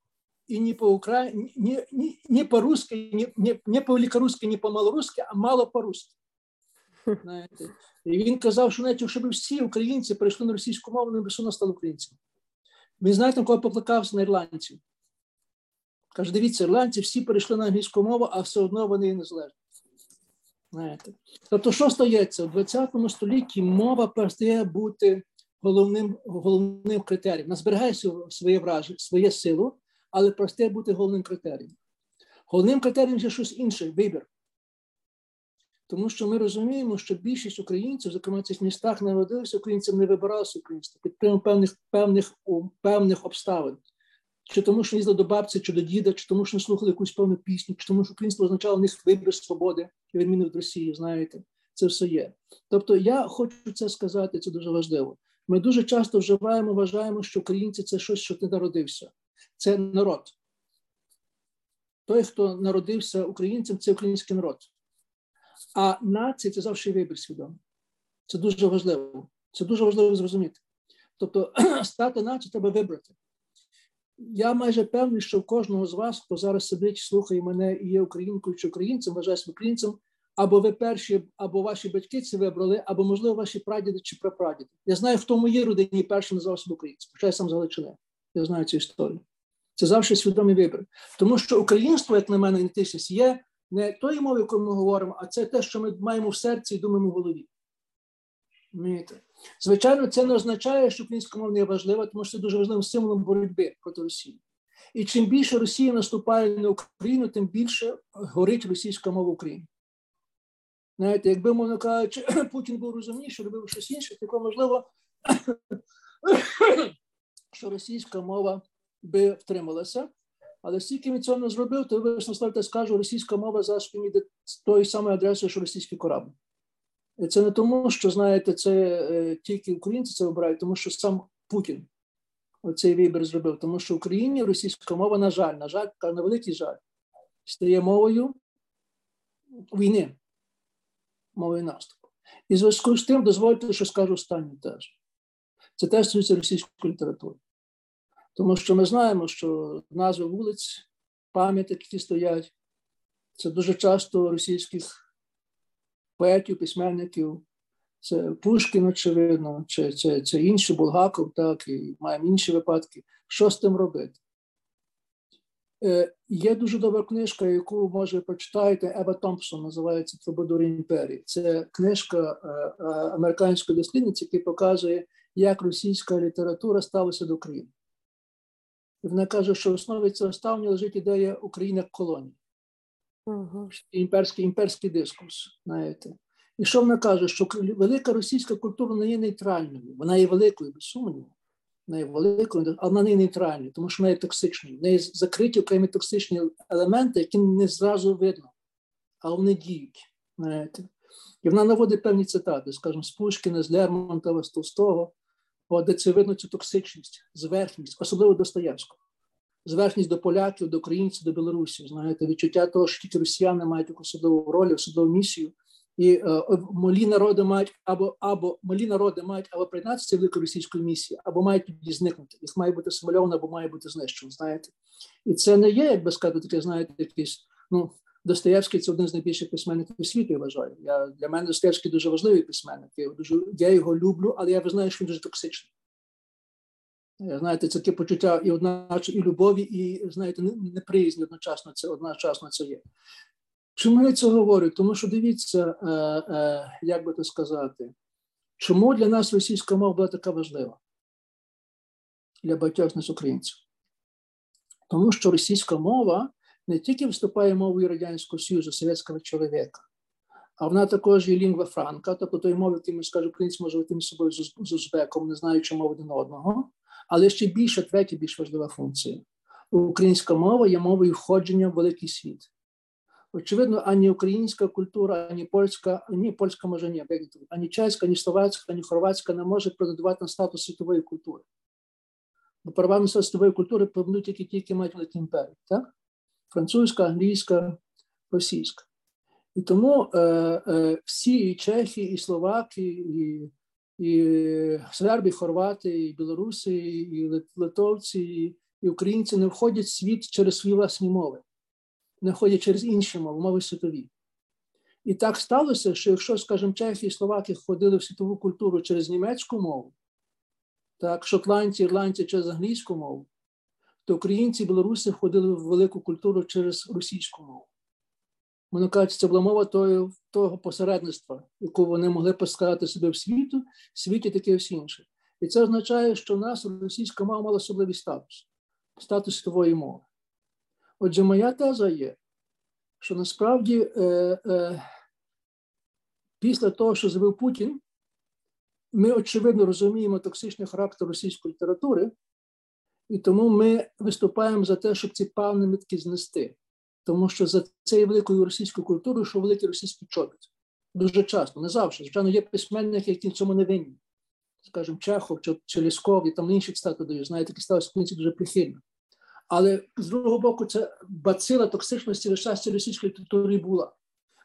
и не по-укра... не, не, не по-русски, не, не, не по-великорусски, не по-малорусски, а мало по-русски. Знаєте. І він казав, що навіть щоб всі українці перейшли на російську мову, вони б все стали українцями. Він знаєте, на кого покликався на ірландців. Каже, дивіться, ірландці всі перейшли на англійську мову, а все одно вони незалежні. Знаєте. Тобто, що стається? У 20 столітті мова перестає бути головним головним критерієм. Вона зберігає своє враження, своє силу, але просте бути головним критерієм. Головним критерієм є щось інше вибір. Тому що ми розуміємо, що більшість українців, зокрема в цих містах, народилися українцям, не вибиралися українська під певних певних, певних обставин. Чи тому, що їздили до бабці, чи до діда, чи тому, що не слухали якусь певну пісню, чи тому, що українство означало в них вибір свободи, відміни від Росії, знаєте, це все є. Тобто, я хочу це сказати, це дуже важливо. Ми дуже часто вживаємо, вважаємо, що українці це щось, що ти народився це народ. Той, хто народився українцем, це український народ. А нація це завжди вибір свідомий. Це дуже важливо. Це дуже важливо зрозуміти. Тобто, стати нацією треба вибрати. Я майже певний, що в кожного з вас, хто зараз сидить, слухає мене і є українкою чи українцем, вважає українцем, або ви перші, або ваші батьки це вибрали, або, можливо, ваші прадіди чи прапрадіди. Я знаю, хто в моїй родині першим назвав українцем, хоча я сам з Галичини. Я знаю цю історію. Це завжди свідомий вибір. Тому що українство, як на мене, ідентичність, є не тою мовою, яку ми говоримо, а це те, що ми маємо в серці і думаємо в голові. Звичайно, це не означає, що українська мова не важлива, тому що це дуже важливим символом боротьби проти Росії. І чим більше Росія наступає на Україну, тим більше горить російська мова в Україні. Знаєте, якби, мовно кажучи, Путін був розумніший, робив щось інше, то можливо, що російська мова би втрималася. Але стільки він цього не зробив, то ви ставте скажу, російська мова завжди йде з тої самої адреси, що російський корабль. І це не тому, що знаєте, це е, тільки українці це вибирають, тому що сам Путін оцей вибір зробив. Тому що в Україні російська мова, на жаль, на жаль, на великий жаль, стає мовою війни, мовою наступу. І в зв'язку з тим дозвольте, що скажу останнє теж. Це теж стосується російської літератури. Тому що ми знаємо, що назви вулиць, пам'яток, які стоять, це дуже часто російських поетів, письменників. Це Пушкін, очевидно, чи це це інші Булгаков, так, і маємо інші випадки. Що з тим робити? Е, Є дуже добра книжка, яку може прочитаєте, Ева Томпсон, називається Трубадури імперії. Це книжка е, е, американської дослідниці, яка показує, як російська література ставилася до України. Вона каже, що в основі цього ставлення лежить ідея України як колонії. Угу. Імперський імперський дискурс. знаєте. І що вона каже? Що велика російська культура не є нейтральною, вона є великою, без сумніву великою, але вона не нейтральна, тому що вона є токсичною. В неї закриті окремі токсичні елементи, які не зразу видно, а вони діють. Знаєте. І вона наводить певні цитати, скажімо, з Пушкіна, з Лермонтова, з Толстого, де це видно цю токсичність, зверхність, особливо Достоєвського. Зверхність до поляків, до українців, до білорусів, знаєте, відчуття того, що тільки росіяни мають якусь судову роль, судову місію, і е, малі народи мають або або малі народи мають або приєднатися великої російської місії, або мають тоді зникнути. Їх має бути симульовано, або має бути знищено. Знаєте, і це не є, як би сказати, таке, знаєте, якийсь ну. Достоєвський це один з найбільших письменників світу, я вважаю. Я, Для мене Достоєвський дуже важливий письменник. Я, дуже, я його люблю, але я визнаю, що він дуже токсичний. Знаєте, це таке почуття і одначе і любові, і знаєте, неприязні одночасно це одночасно це є. Чому я це говорю? Тому що дивіться, е, е, як би то сказати, чому для нас російська мова була така важлива для багатьох нас українців? Тому що російська мова не тільки виступає мовою Радянського Союзу, совєтського чоловіка, а вона також є лінгва франка, тобто той мови, який ми скажемо, українці може між собою з узбеком, не знаючи мови один одного, але ще більше третя, більш важлива функція. Українська мова є мовою входження в великий світ. Очевидно, ані українська культура, ані польська, ні польська може ні, ані чеська, ані словацька, ані хорватська не може претендувати на статус світової культури. Бо права світової культури повинні тільки ті, які мають великі імперії. Так? Французька, англійська, російська. І тому е, е, всі і чехи, і словаки, і і серби, і хорвати, і білоруси, і литовці, і, і українці не входять в світ через свої власні мови не ходять через інші мови, мови світові. І так сталося, що якщо, скажімо, чехи і словаки ходили в світову культуру через німецьку мову, так, шотландці, ірландці через англійську мову, то українці і білоруси входили в велику культуру через російську мову. Воно кажуть, це була мова того, того посередництва, яку вони могли посказати себе в світу, в світі таке всі інше. І це означає, що в нас російська мова мала особливий статус статус світової мови. Отже, моя теза є, що насправді е, е, після того, що зробив Путін, ми очевидно розуміємо токсичний характер російської літератури, і тому ми виступаємо за те, щоб ці пам'ятки знести. Тому що за цією великою російською культурою, що великий російський чобіт. Дуже часто, не завжди. Звичайно, є письменники, які в цьому не винні. Скажімо, Чехов чи, чи Лісков, і там інші цитати дають, знаєте, які сталися українці дуже прихильно. Але з другого боку, це бацила токсичності лише російської літератури була.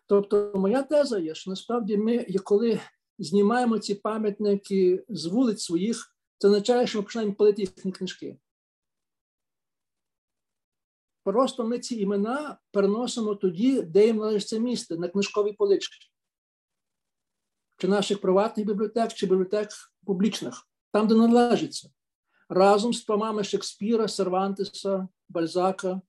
Тобто, моя теза є, що насправді ми, коли знімаємо ці пам'ятники з вулиць своїх, це означає, що ми починаємо палити їхні книжки. Просто ми ці імена переносимо тоді, де їм належить це місце, на книжкові полички. Чи наших приватних бібліотек, чи бібліотек публічних, там, де належиться разом з томами Шекспіра, Сервантеса, Бальзака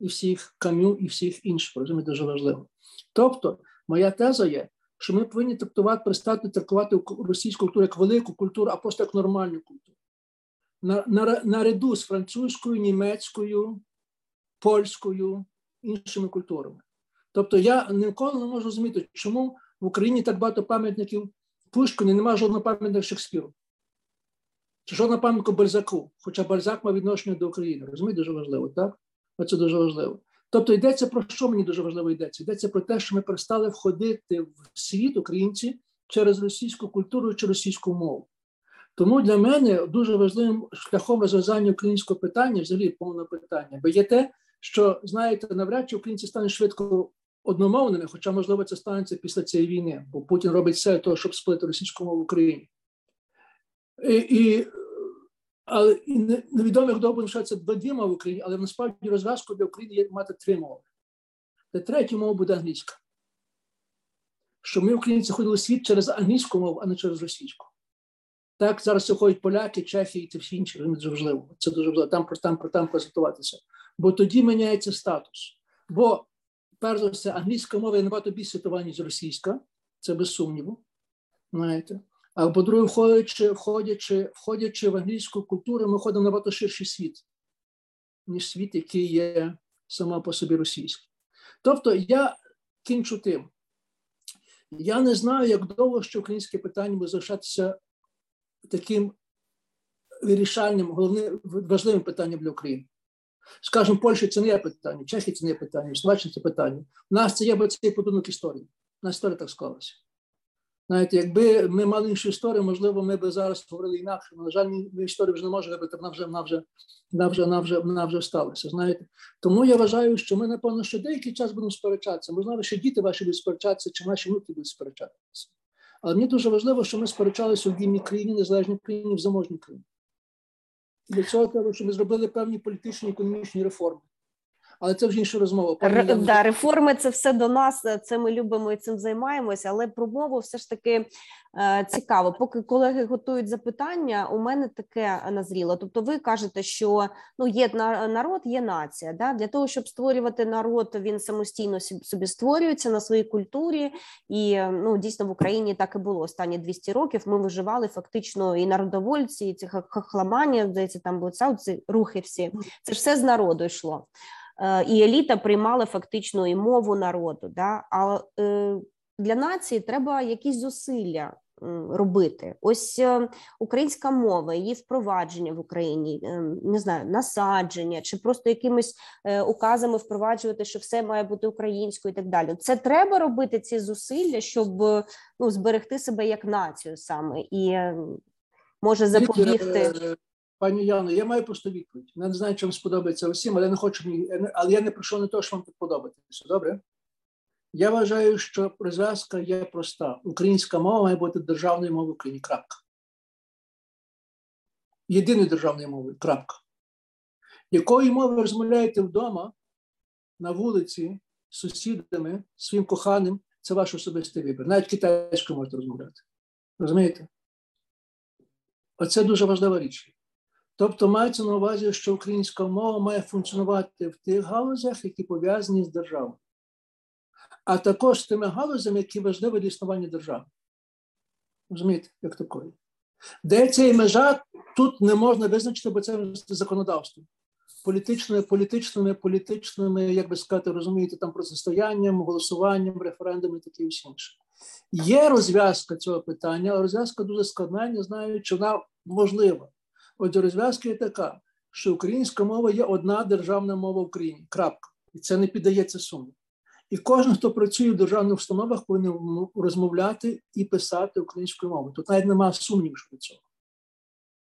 і всіх Кам'ю і всіх інших. Розумієте, дуже важливо. Тобто, моя теза є, що ми повинні трактувати, перестати трактувати російську культуру як велику культуру, а просто як нормальну культуру. На, на, наряду з французькою, німецькою, польською, іншими культурами. Тобто я ніколи не можу зрозуміти, чому в Україні так багато пам'ятників Пушкіну, немає жодного пам'ятника Шекспіру. Чи жодна пам'ятка Бальзаку, хоча Бальзак мав відношення до України. Розумієте, дуже важливо, так? Оце дуже важливо. Тобто йдеться про що мені дуже важливо йдеться? Йдеться про те, що ми перестали входити в світ українці через російську культуру чи російську мову. Тому для мене дуже важливим шляхом розв'язання українського питання, взагалі повного питання, бо є те, що знаєте, навряд чи українці стануть швидко одномовними, хоча, можливо, це станеться після цієї війни, бо Путін робить все того, щоб сплити російську мову в Україні. І, і але і невідомо, хто буде лишатися дві мови в Україні, але насправді розв'язку для України є мати три мови. Та третя мова буде англійська. Що ми, українці, ходили в світ через англійську мову, а не через російську. Так, зараз ходять поляки, чехи і всі інші. Це дуже важливо. Це дуже важливо. Там там, там консультуватися. Бо тоді міняється статус. Бо, перш за все, англійська мова є набагато більш світова, ніж російська, це без сумніву. знаєте. А по-друге, входячи, входячи, входячи в англійську культуру, ми ходимо набагато ширший світ, ніж світ, який є сама по собі російський. Тобто я кінчу тим. Я не знаю, як довго що українське питання буде залишатися таким вирішальним, головним важливим питанням для України. Скажімо, Польщі це не є питання, Чехії це не є питання, Словаччина це питання. У нас це є цей подарунок історії. У нас історія так склалася. Знаєте, якби ми мали іншу історію, можливо, ми б зараз говорили інакше. На жаль, ми історію вже не можемо робити, вона вже вона вже, вона вже, вона вже, вона вже сталася. Знаєте, тому я вважаю, що ми, напевно, ще деякий час будемо сперечатися. Можливо, що діти ваші будуть сперечатися, чи наші внуки будуть сперечатися. Але мені дуже важливо, що ми сперечалися у вільній країні, незалежній країні, в заможній країні. Для цього треба, щоб ми зробили певні політичні економічні реформи. Але це вже інша розмова. Р, да, реформи це все до нас. Це ми любимо і цим займаємося. Але про мову все ж таки е, цікаво. Поки колеги готують запитання, у мене таке назріло. Тобто, ви кажете, що ну є народ, є нація. Да? Для того щоб створювати народ, він самостійно собі створюється на своїй культурі, і ну дійсно в Україні так і було останні 200 років. Ми виживали фактично і народовольці, і ці хахламані, здається, там були ці рухи. Всі це ж все з народу йшло. Е, і еліта приймала фактично і мову народу. Да? А е, для нації треба якісь зусилля робити. Ось е, українська мова, її впровадження в Україні, не знаю, насадження чи просто якимись указами впроваджувати, що все має бути українською і так далі. Це треба робити ці зусилля, щоб ну, зберегти себе як націю саме і може запобігти. Пані Яно, я маю просто відповідь. Я не знаю, чи вам сподобається усім, але я не хочу але я не прошу не того, що вам тут подобається. Добре? Я вважаю, що розв'язка є проста. Українська мова має бути державною мовою в Україні. Крапка. Єдиною державною мовою. Крапка. Якою мовою розмовляєте вдома, на вулиці, з сусідами, своїм коханим, це ваш особистий вибір. Навіть китайською можете розмовляти. Розумієте? Оце дуже важлива річ. Тобто мається на увазі, що українська мова має функціонувати в тих галузях, які пов'язані з державою, а також з тими галузями, які важливі для існування держави. Розумієте, як такої. Де ця межа тут не можна визначити, бо це законодавство. Політичними, політичними, політичними, як би сказати, розумієте, там протистоянням, голосуванням, референдумом і таке інше. Є розв'язка цього питання, але розв'язка дуже складна, не знаю, чи вона можлива. Отже, розв'язка є така, що українська мова є одна державна мова в Україні. Крапка. І це не піддається сумніву. І кожен, хто працює в державних установах, повинен розмовляти і писати українською мовою. Тут навіть немає сумнівів щодо цього.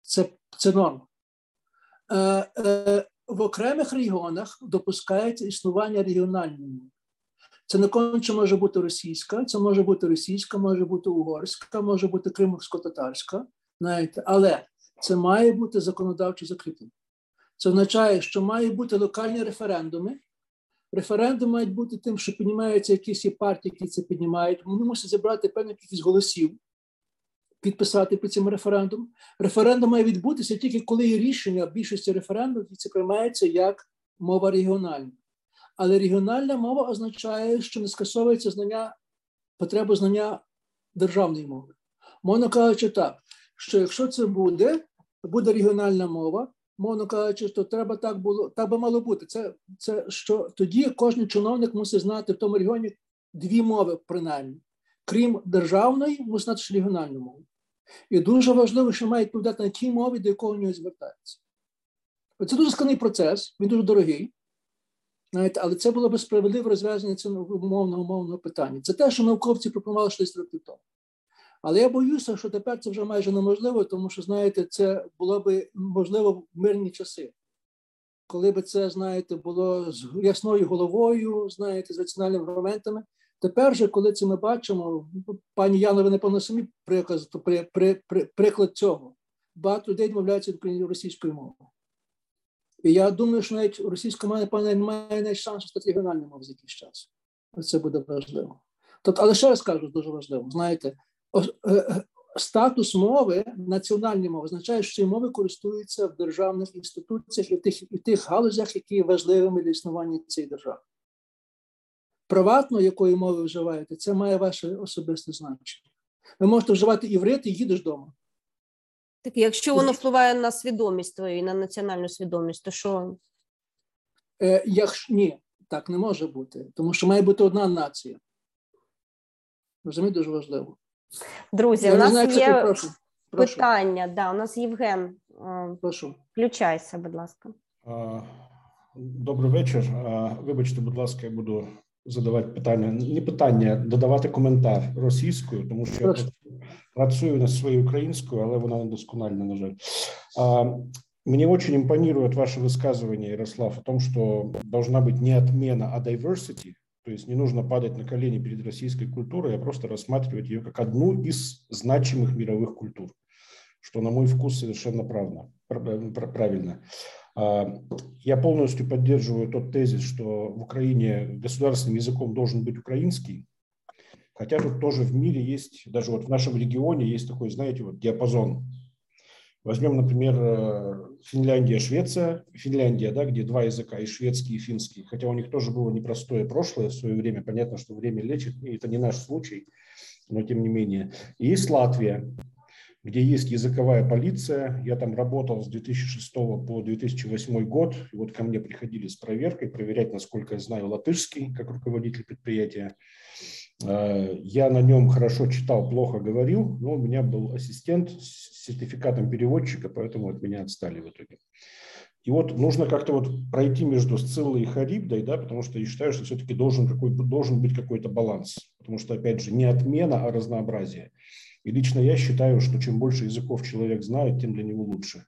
Це це норма. Е, е, В окремих регіонах допускається існування регіональної мови. Це не конче може бути російська, це може бути російська, може бути угорська, може бути кримсько-татарська. Знаєте, але це має бути законодавчо закріплено. Це означає, що мають бути локальні референдуми. Референдум мають бути тим, що піднімаються якісь партії, які це піднімають. Вони мусять зібрати певну кількість голосів, підписати під цим референдум. Референдум має відбутися тільки коли є рішення більшості референдумів, і це приймається як мова регіональна. Але регіональна мова означає, що не скасовується знання, потреба знання державної мови. Можна кажучи так, що якщо це буде, буде регіональна мова, мовно кажучи, що треба так було, так би мало бути. Це це що тоді кожен чиновник мусить знати в тому регіоні дві мови, принаймні. Крім державної, мусить знати ще регіональну мову. І дуже важливо, що має відповідати на тій мові, до якого нього звертається. Це дуже складний процес, він дуже дорогий. Знаєте, але це було би справедливе розв'язання цього умовного умовного питання. Це те, що науковці пропонували 6 років тому. Але я боюся, що тепер це вже майже неможливо, тому що, знаєте, це було б можливо в мирні часи. Коли б це, знаєте, було з ясною головою, знаєте, з раціональними аргументами. Тепер же, коли це ми бачимо, пані Яна, ви напевно самі приклад, при, при, при, приклад цього. Багато людей відмовляються від російської мови. І я думаю, що навіть російська мова, напевно, не має навіть шансу стати регіональною мовою за якийсь час. Це буде важливо. Тобто, але ще раз кажу, дуже важливо, знаєте, статус мови, національні мови, означає, що ці мови користуються в державних інституціях і в тих, і в тих галузях, які є важливими для існування цієї держави. Приватно, якої мови вживаєте, це має ваше особисте значення. Ви можете вживати іврит і їдеш вдома. Так, якщо воно впливає на свідомість твою і на національну свідомість, то що? Е, якщо, Ні, так не може бути, тому що має бути одна нація. Розумієте, дуже важливо. Друзі, Я у нас знаю, є прошу, прошу. питання. Да, у нас Євген. Прошу. Включайся, будь ласка. Добрий вечір. Вибачте, будь ласка, я буду задавати питання. Не питання, додавати коментар російською, тому що Прошу. я працюю над своєю українською, але вона недоскональна, на жаль. Мне очень импонирует ваше высказывание, Ярослав, о том, что должна быть не отмена, а diversity. То есть не нужно падать на колени перед российской культурой, а просто рассматривать ее как одну из значимых мировых культур, что, на мой вкус, совершенно правильно. правильно. Я полностью поддерживаю тот тезис, что в Украине государственным языком должен быть украинский, хотя тут тоже в мире есть, даже вот в нашем регионе есть такой, знаете, вот диапазон Возьмем, например, э, Финляндия, Швеция. Финляндия, да, где два языка, и шведский, и финский. Хотя у них тоже было непростое прошлое в свое время. Понятно, что время лечит, и это не наш случай, но тем не менее. И есть Латвия, где есть языковая полиция. Я там работал с 2006 по 2008 год. И вот ко мне приходили с проверкой, проверять, насколько я знаю латышский, как руководитель предприятия. Э, я на нем хорошо читал, плохо говорил, но у меня был ассистент с сертификатом переводчика, поэтому от меня отстали в итоге. И вот нужно как-то вот пройти между Сциллой и Харибдой, да, потому что я считаю, что все-таки должен, какой, должен быть какой-то баланс. Потому что, опять же, не отмена, а разнообразие. И лично я считаю, что чем больше языков человек знает, тем для него лучше.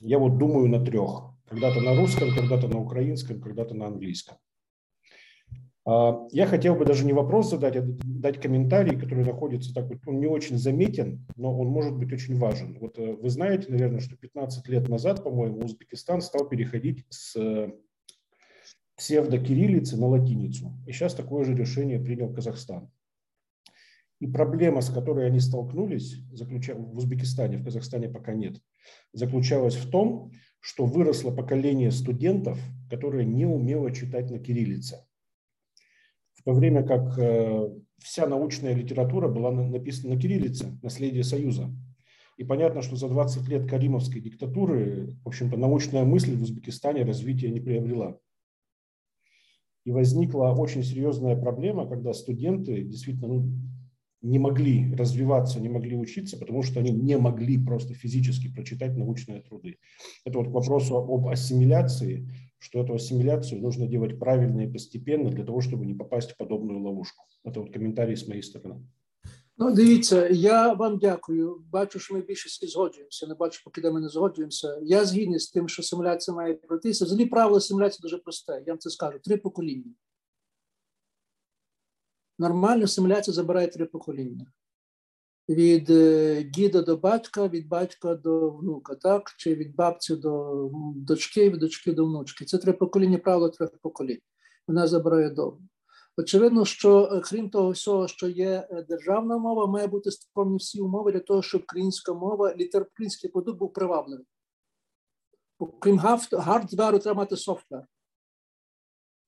Я вот думаю на трех. Когда-то на русском, когда-то на украинском, когда-то на английском. А, я хотел бы даже не вопрос задать, а дать комментарий, который находится так вот, он не очень заметен, но он может быть очень важен. Вот э, вы знаете, наверное, что 15 лет назад, по-моему, Узбекистан стал переходить с э, псевдокириллицы на латиницу. И сейчас такое же решение принял Казахстан. И проблема, с которой они столкнулись заключа... в Узбекистане, в Казахстане пока нет, заключалась в том, что выросло поколение студентов, которые не умело читать на кириллице в то время как э, вся научная литература была написана на кириллице, наследие Союза. И понятно, что за 20 лет каримовской диктатуры, в общем-то, научная мысль в Узбекистане развития не приобрела. И возникла очень серьезная проблема, когда студенты действительно ну, не могли развиваться, не могли учиться, потому что они не могли просто физически прочитать научные труды. Это вот к вопросу об ассимиляции что эту ассимиляцию нужно делать правильно и постепенно для того, чтобы не попасть в подобную ловушку. Это вот комментарий с моей стороны. Ну, дивіться, я вам дякую. Бачу, що ми більшості згоджуємося. Не бачу, поки де ми не згоджуємося. Я згідний з тим, що симуляція має пройтися. Взагалі правило симуляції дуже просте. Я вам це скажу: три покоління. Нормально симуляція забирає три покоління від е, діда до батька, від батька до внука, так? Чи від бабці до дочки, від дочки до внучки. Це три покоління, правило трьох поколінь. Вона забирає довго. Очевидно, що е, крім того всього, що є е, державна мова, має бути створені всі умови для того, щоб українська мова, літературний продукт був привабливий. Окрім гардверу, треба мати софтвер.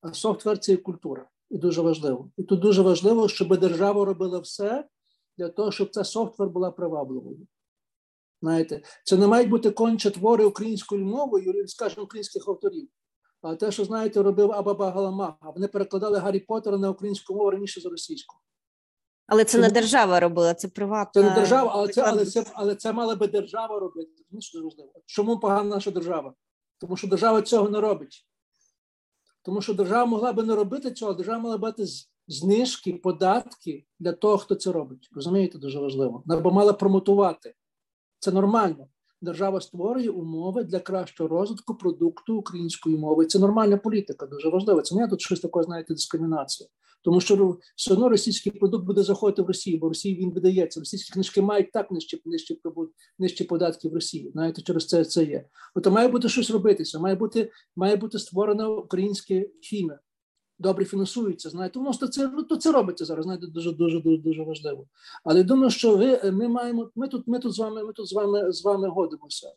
А софтвер це і культура. І дуже важливо. І тут дуже важливо, щоб держава робила все для того, щоб ця софтвер була привабливою. Знаєте, це не мають бути конче твори українською мовою, скажімо, українських авторів. А те, що знаєте, робив Абаба Галамага, вони перекладали Гаррі Поттера на українську мову раніше за російську. Але це Чому? не держава робила, це приватна. Це не держава, але це але це, але це мала би держава робити. Чому погана наша держава? Тому що держава цього не робить. Тому що держава могла би не робити цього, держава мала бути знижки, податки для того, хто це робить. Розумієте, дуже важливо. Вона б мала промотувати. Це нормально. Держава створює умови для кращого розвитку продукту української мови. Це нормальна політика, дуже важливо. Це не тут щось таке, знаєте, дискримінація. Тому що все одно російський продукт буде заходити в Росію, бо в Росії він видається. Російські книжки мають так нижчі нижчі, нижчі податки в Росії. Знаєте, через це це є. От має бути щось робитися. Має бути має бути створено українське фільми добре фінансуються. Знаєте, воно то це то це робиться зараз. Знаєте, дуже дуже дуже дуже важливо. Але думаю, що ви ми маємо. Ми тут, ми тут з вами, ми тут з вами з вами годимося.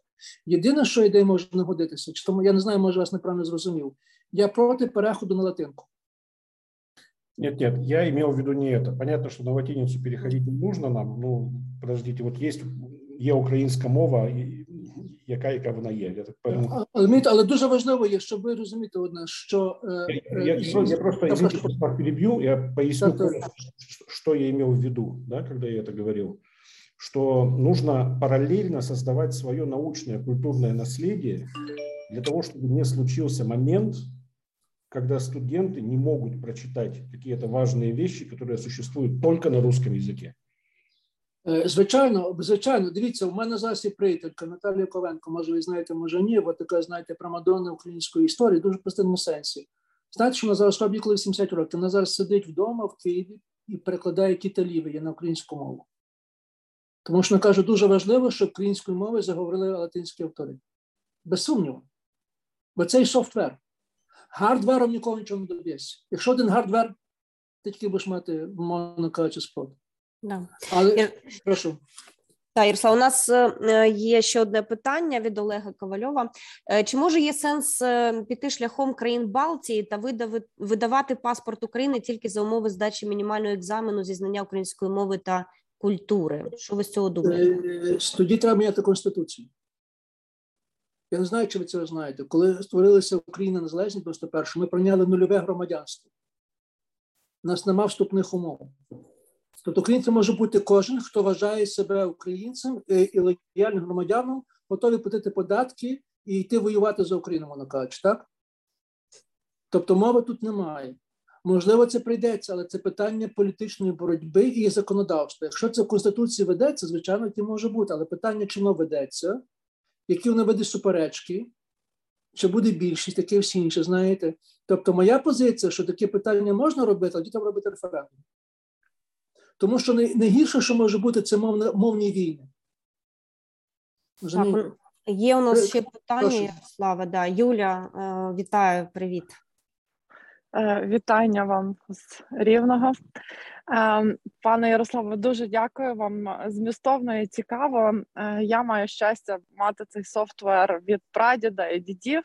Єдине, що ідея може не годитися, чи тому я не знаю, може вас неправильно зрозумів. Я проти переходу на латинку. Нет, нет, я имел в виду не это. Понятно, что на латиницу переходить не нужно нам. Ну, подождите, вот есть є українська мова, яка яка вона є. Я так певно. Але, але дуже важливо є, щоб ви розумієте одне, що я, я, я, я просто извините, просто перебью, я поясню, да, да. что я имел в виду, да, когда я это говорил, что нужно параллельно создавать свое научное культурное наследие для того, чтобы не случился момент, когда студенты не могут прочитать какие-то важные вещи, которые существуют только на русском языке. Е, звичайно, звичайно, дивіться, у мене зараз є приятелька Наталія Ковенко, може, ви знаєте, може ні, бо така, знаєте, промадонна української історії, дуже простому сенсі. Знаєте, що вона зараз робить коли 70 років? Вона зараз сидить вдома в Києві і перекладає кіталіві на українську мову. Тому що вона каже, дуже важливо, щоб українською мовою заговорили латинські автори. Без сумніву. Бо цей софтвер. Гардвером нікого нічого не доб'єшся. Якщо один гардвер, ти тільки будеш мати, мовно кажучи, спротив. Да. Але Я... прошу. Так, Ірсла, у нас е, є ще одне питання від Олега Ковальова. Е, чи може є сенс е, піти шляхом країн Балтії та видавати паспорт України тільки за умови здачі мінімального екзамену зі знання української мови та культури? Що ви з цього думаєте? Тоді треба міняти конституцію. Я не знаю, чи ви це знаєте. Коли створилася Україна незалежність, просто перше, ми прийняли нульове громадянство. У нас нема вступних умов. Тобто українцем може бути кожен, хто вважає себе українцем і лояльним громадяном, готові платити податки і йти воювати за Україну, вона кажуть, так? Тобто мови тут немає. Можливо, це прийдеться, але це питання політичної боротьби і законодавства. Якщо це в Конституції ведеться, звичайно, це може бути, але питання, воно ведеться, які воно веде суперечки, чи буде більшість, таке всі інші, знаєте. Тобто, моя позиція, що таке питання можна робити, але треба робити референдум. Тому що найгірше, що може бути, це мовна, мовні війни. Так, Є у нас ще питання, Слава. Да. Юля, е, вітаю, привіт. Е, вітання вам з Рівного. Е, пане Ярославе, дуже дякую вам змістовно і цікаво. Я маю щастя мати цей софтвер від прадіда і дідів.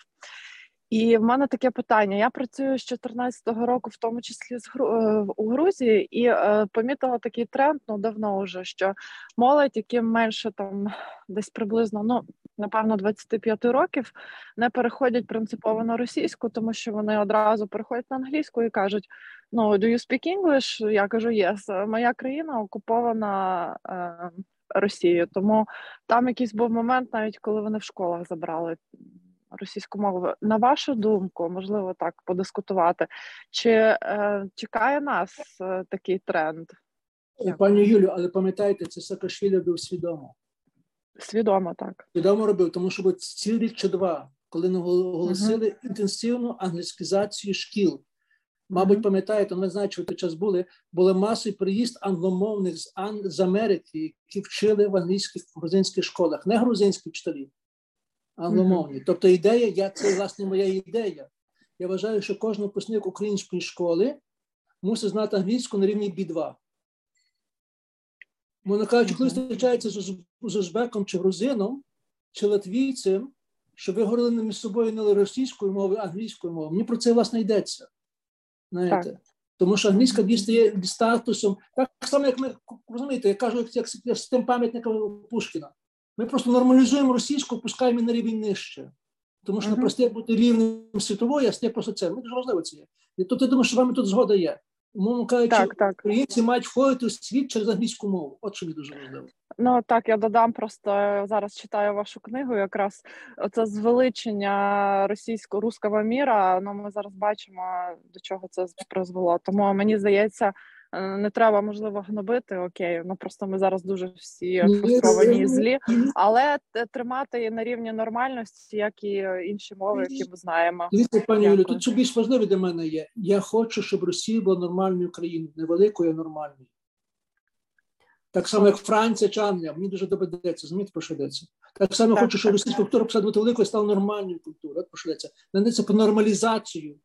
І в мене таке питання. Я працюю з 2014 року, в тому числі з Гру... Е, у Грузії, і е, помітила такий тренд ну давно вже що молодь, яким менше там десь приблизно ну напевно 25 років, не переходять принципово на російську, тому що вони одразу переходять на англійську і кажуть: ну do you speak English? Я кажу, yes. Моя країна окупована. Е, Росією, тому там якийсь був момент, навіть коли вони в школах забрали російську мову. На вашу думку, можливо, так подискутувати, чи е, чекає нас е, такий тренд? Пані Юлю, але пам'ятаєте, це Саакашвілі робив свідомо. Свідомо так. Свідомо робив, тому що цілий рік чи два, коли не оголосили uh-huh. інтенсивну англіскізацію шкіл. Мабуть, пам'ятаєте, ми знаєте, що в той час були, були масовий приїзд англомовних з з Америки, які вчили в англійських грузинських школах, не грузинські вчителі, англомовні. Mm-hmm. Тобто ідея, я це власне моя ідея. Я вважаю, що кожен випускник української школи мусить знати англійську на рівні B2. Можна кажучи, коли зустрічається з узбеком чи грузином, чи латвійцем, що ви говорили між собою не російською мовою, а англійською мовою. Мені про це власне йдеться. Знаєте? Так. Тому що англійська дістає статусом, так само, як ми розумієте, я кажу, як, як з тим пам'ятником Пушкіна. Ми просто нормалізуємо російську, пускаємо на рівень нижче. Тому що не просте бути рівнем світової, а стає просто це. Ми дуже важливо це є. І тут я думаю, що вами тут згода є. Умовно кажучи, так, так. українці мають входити у світ через англійську мову. От що мені дуже важливо. Ну так, я додам просто зараз читаю вашу книгу. Якраз це звеличення російського руского міра. Ну ми зараз бачимо до чого це призвело. Тому мені здається. Е, не треба можливо гнобити. Окей, ну просто ми зараз дуже всі фрустровані і злі, але тримати на рівні нормальності, як і інші мови, які ми знаємо. Дивіться, пані Юлі, тут що більш важливе для мене є. Я хочу, щоб Росія була нормальною країною, невеликою, а нормальною. Так само, як Франція чи Англія, мені дуже доведеться, що йдеться. Так само так, хочу, щоб російська культура посадити великою стала нормальною культурою. От про що йдеться. Нанеться по нормалізацію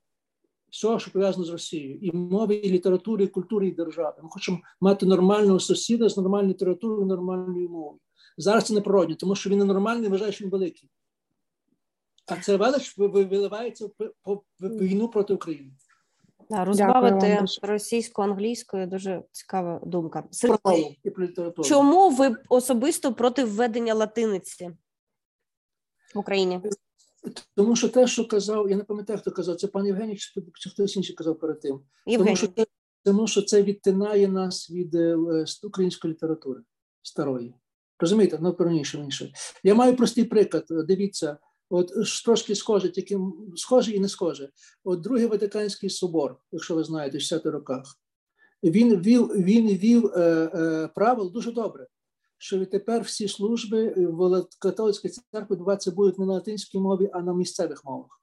всього, що пов'язано з Росією, і мови, і літератури, і культури, і держави. Ми хочемо мати нормального сусіда з нормальною літературою, нормальною мовою. Зараз це неприродно, тому що він ненормальний, вважає, що він великий. А це велич виливається в війну проти України. Да, розбавити російсько англійською дуже цікава думка. Чому ви особисто проти введення латиниці в Україні? Тому що те, що казав, я не пам'ятаю, хто казав, це пан Євгеній, чи хтось інший казав перед тим. Тому що, це, тому що це відтинає нас від е, української літератури старої. Розумієте, ну раніше інше. Я маю простий приклад. Дивіться, от трошки схоже, тільки схоже і не схоже. От Другий Ватиканський собор, якщо ви знаєте, в 60-х роках, він вів він вів е, е, правил дуже добре що відтепер всі служби в католицькій церкві відбуватися будуть не на латинській мові, а на місцевих мовах.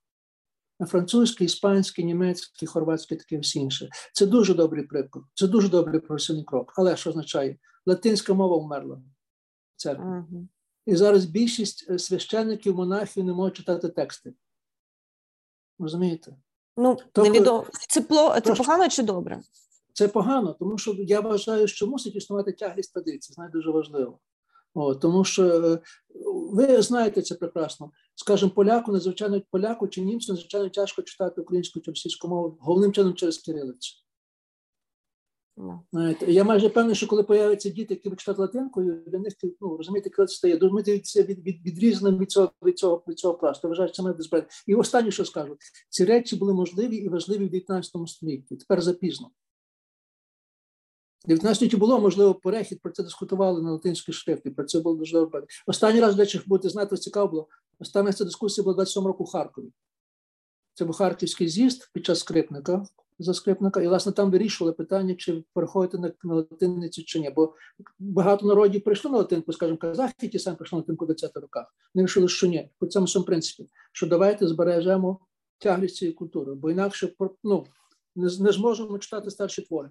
На французькій, іспанській, німецькій, хорватській, таке всі інше. Це дуже добрий приклад, це дуже добрий професійний крок. Але що означає? Латинська мова вмерла в церкві. Uh-huh. І зараз більшість е, священників, монахів не можуть читати тексти. Розумієте? Ну, тобто, невідомо. Це, пло... це погано чи добре? Це погано, тому що я вважаю, що мусить існувати тяглість традиції. Знає дуже важливо. О, тому що е, ви знаєте це прекрасно. Скажімо, поляку, надзвичайно поляку чи німцю надзвичайно тяжко читати українську чи російську мову, головним чином через кирилицю. Знаєте, Я майже певний, що коли появляться діти, які читати латинкою, для них ну, розумієте, коли це стає дуже від, від, відрізаним від цього від цього, від цього пласту. Вважаю, що це має безпеки. І останнє, що скажу, ці речі були можливі і важливі в 19 столітті. Тепер запізно. В 19 було можливо перехід, про це дискутували на латинській шрифті, про це було дуже добре. Останній раз, до речі, будете знати, цікаво було. Остання ця дискусія була 27 року в Харкові. Це був харківський з'їзд під час скрипника за скрипника, і, власне, там вирішували питання, чи переходити на, на латиницю чи ні. Бо багато народів прийшли на латинку, скажімо, казахи, ті самі прийшли на латинку в 20-х роках. Вони вирішили, що ні. По цьому самому принципі, що давайте збережемо тяглість цієї культури, бо інакше ну, не, не зможемо читати старші твори.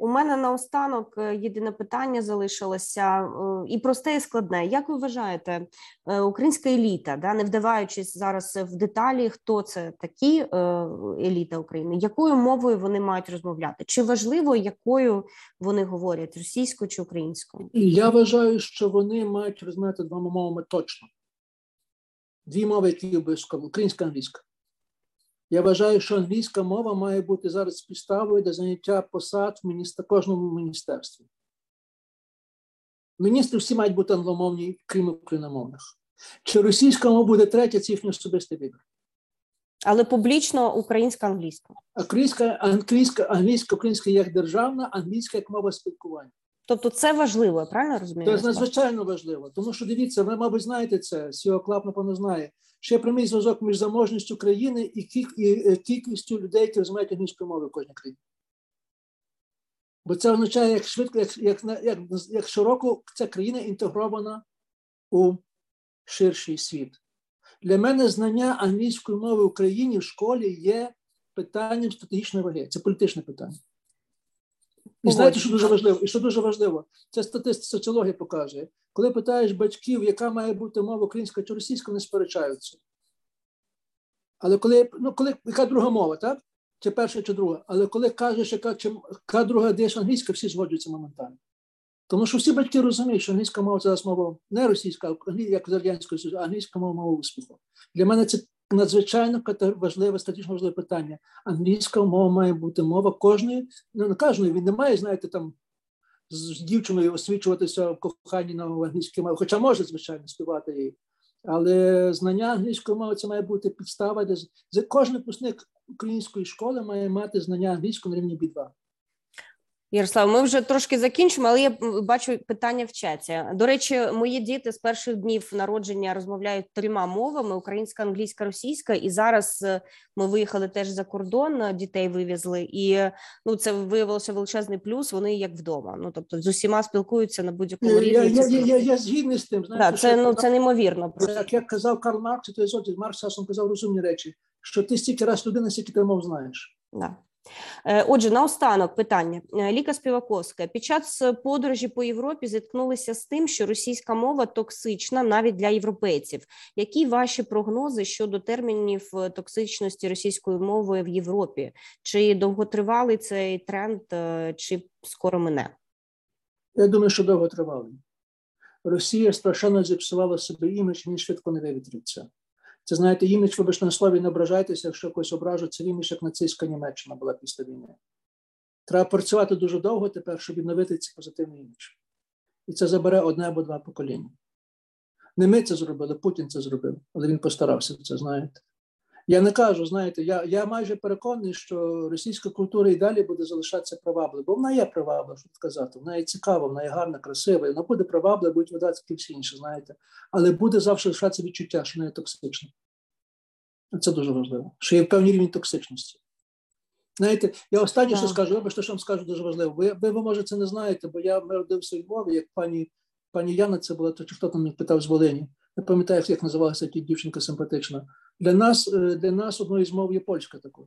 У мене наостанок е, єдине питання залишилося е, і просте, і складне. Як ви вважаєте, е, українська еліта, да, не вдаваючись зараз в деталі, хто це такі еліта України, якою мовою вони мають розмовляти? Чи важливо, якою вони говорять російською чи українською? Я вважаю, що вони мають розмовляти двома мовами точно. Дві мови, які обов'язково українська англійська. Я вважаю, що англійська мова має бути зараз підставою для заняття посад в міністр... кожному міністерстві. Міністри всі мають бути англомовні, крім україномовних. Чи російська мова буде третя, це їхній особистий вибір. Але публічно українська англійська. Англійська, англійська, англійська, українська як державна, англійська як мова спілкування. Тобто це важливо, я правильно розумію? Це надзвичайно важливо, тому що дивіться, ви, мабуть, знаєте це, Сіо Клап, напевно, знає, є прямий зв'язок між заможністю країни і, е, кількістю людей, які розуміють англійською мовою в кожній країні. Бо це означає, як швидко, як, як, як, як широко ця країна інтегрована у ширший світ. Для мене знання англійської мови в Україні в школі є питанням стратегічної ваги. Це політичне питання. І знаєте, що дуже важливо? І що дуже важливо, це статистика соціологія показує. Коли питаєш батьків, яка має бути мова українська чи російська, вони сперечаються. Але коли, ну, коли яка друга мова, так? Чи перша, чи друга. Але коли кажеш, яка, чи, яка друга десь англійська, всі згоджуються моментально. Тому що всі батьки розуміють, що англійська мова це мова не російська, як з радянської Союзу, а англійська мова мова успіху. Для мене це надзвичайно важливе, стратегічно важливе питання. Англійська мова має бути мова кожної, ну не кожної, він не має, знаєте, там з дівчиною освічуватися в коханні на англійській мові, хоча може, звичайно, співати її. Але знання англійської мови це має бути підстава, де кожен випускник української школи має мати знання англійської на рівні B2. Ярослав, ми вже трошки закінчимо, але я бачу питання в чаті. До речі, мої діти з перших днів народження розмовляють трьома мовами: українська, англійська, російська. І зараз е, ми виїхали теж за кордон, е, дітей вивезли, і ну це виявилося величезний плюс. Вони як вдома. Ну тобто з усіма спілкуються на будь-якому рівні. Я я, я, я, я згідний з тим. Знаєте, да, це ну це неймовірно. Як як казав Карл Маркс, то Маркс часом казав розумні речі, що ти стільки раз людина, стільки ти мов знаєш. Да. Е, Отже, наостанок питання Е, Ліка Співаковська. Під час подорожі по Європі зіткнулися з тим, що російська мова токсична навіть для європейців. Які ваші прогнози щодо термінів е, токсичності російської мови в Європі? Чи довготривалий цей тренд, чи скоро мине? Я думаю, що довго тривали. Росія страшенно зіпсувала собі імідж, він швидко не вивітриться. Це знаєте, імідж, вибачте на слові, не ображайтеся, якщо когось ображу, це імідж, як нацистська Німеччина була після війни. Треба працювати дуже довго тепер, щоб відновити цей позитивний імідж. І це забере одне або два покоління. Не ми це зробили, Путін це зробив, але він постарався це, знаєте. Я не кажу, знаєте, я я майже переконаний, що російська культура і далі буде залишатися привабливою, бо вона є приваблива, щоб сказати, вона є цікава, вона є гарна, красива, вона буде приваблива, будуть видати і всі інші, знаєте. Але буде завжди лишатися відчуття, що вона є токсична. Це дуже важливо, що є в певній рівні токсичності. Знаєте, я останнє, що скажу, вибачте, що вам скажу дуже важливо. Ви, ви, ви, може, це не знаєте, бо я родився у Львові, як пані пані Яна, це була, то чи хто там мене питав з Волині. Не пам'ятаю, як називалася ті дівчинка симпатична. Для нас для нас одною з мов є польська також.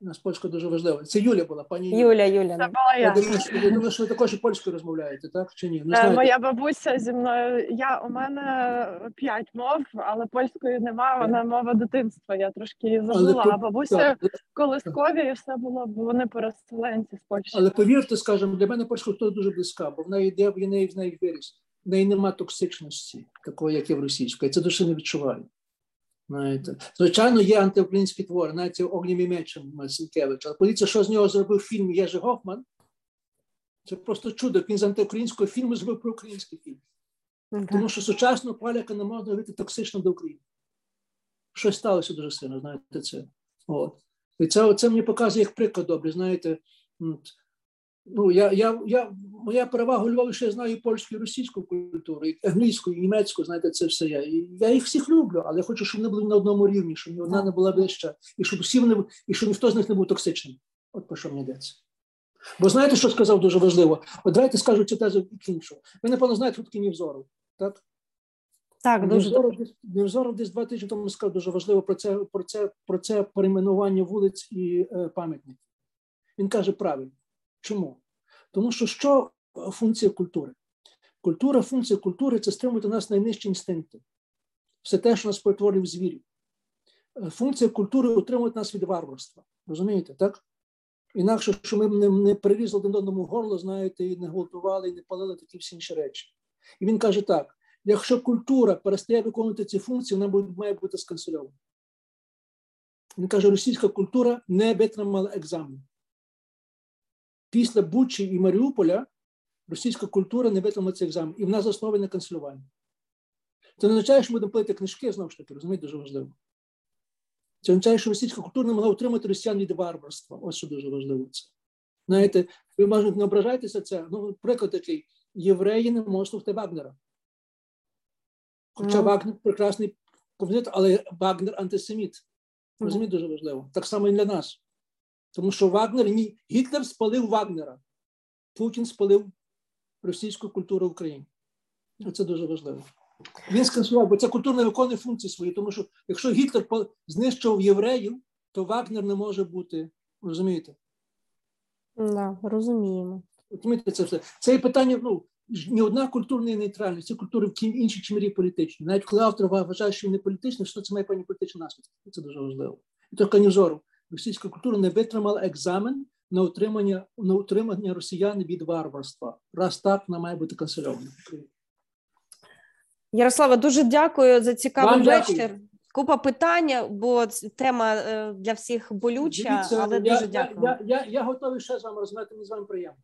У нас польська дуже важлива. Це Юля була, пані Юля. Юля, Юля. Це була я. Я думаю, що, я думаю, що ви також і польською розмовляєте, так? Чи ні? Не Е, знаєте. Моя бабуся зі мною. Я у мене п'ять мов, але польської немає. Вона мова дитинства. Я трошки її забула. А бабуся так, колискові і все було, бо вони переселенці з Польщі. Але повірте, скажімо, для мене польська дуже близька, бо в неї йде, в неї в неї виріс. В неї нема токсичності, такої, як є в російської. Це дуже не відчуваю. Знаєте. Звичайно, є антиукраїнські твори, навіть огнім мечем Марсенкевич. Але подивіться, що з нього зробив фільм Єжи Гофман. Це просто чудо. Він з антиукраїнського фільму зробив про український фільм. Тому що сучасного поляка не можна говорити токсично до України. Щось сталося дуже сильно, знаєте, це. От. І це, це мені показує як приклад добре, знаєте. Ну, я, я, я, Моя перевага у Львові, що я знаю польську, і російську культуру, і англійську, і німецьку, знаєте, це все я. І я їх всіх люблю, але я хочу, щоб вони були на одному рівні, щоб ні одна не була вища, і щоб всі вони, і щоб ніхто з них не був токсичним. От про що мені йдеться. Бо знаєте, що сказав дуже важливо? От давайте скажу цю тезу іншу. Ви, напевно, знаєте, хто такий Нівзоров, так? Так, дуже Невзоров Невзоров десь два тижні тому сказав дуже важливо про це, про це, про це перейменування вулиць і е, пам'ятників. Він каже правильно. Чому? Тому що що функція культури? Культура, функція культури це стримувати нас найнижчі інстинкти. Все те, що нас перетворює в звірів. Функція культури утримувати нас від варварства. Розумієте, так? Інакше, що ми не, не перерізали один одному горло, знаєте, і не гвалтували, і не палили такі всі інші речі. І він каже так: якщо культура перестає виконувати ці функції, вона буде, має бути сканцельована. Він каже, російська культура не витримала екзамен. Після Бучі і Маріуполя російська культура не витримала цей екзамен, і вона заснована на канцелюванні. Це не означає, що ми будемо плити книжки, знову ж таки, розумієте, дуже важливо. Це означає, що російська культура не могла утримати росіян від варварства. Ось що дуже важливо це. Знаєте, ви можете не ображайтеся це. Ну, приклад такий: євреї не можуть слухати Вагнера. Хоча Ну. Вагнер прекрасний композитор, але Вагнер антисеміт. Розумієте, дуже важливо. Так само і для нас. Тому що Вагнер ні, Гітлер спалив Вагнера, Путін спалив російську культуру в Україні. Це дуже важливо. Він скасував, бо ця культура не виконує функції свої, тому що якщо Гітлер знищував євреїв, то Вагнер не може бути. Розумієте? Да, розуміємо. Розумієте, це все. Це є питання, ну, ні одна культура не нейтральна, це культури в іншій чи мірі політичні. Навіть коли автор вважає, що він не політичний, що це має певні політичні наслідки. Це дуже важливо. І то Канізору. Російська культура не витримала екзамен на утримання, на утримання росіян від варварства. Раз так, вона має бути канцельована. Ярослава, дуже дякую за цікавий Вам дякую. вечір. Купа питань, бо тема е, для всіх болюча, Дивіться, але я, дуже я, дякую. я, я, я готовий ще з вами розмовляти, мені з вами приємно.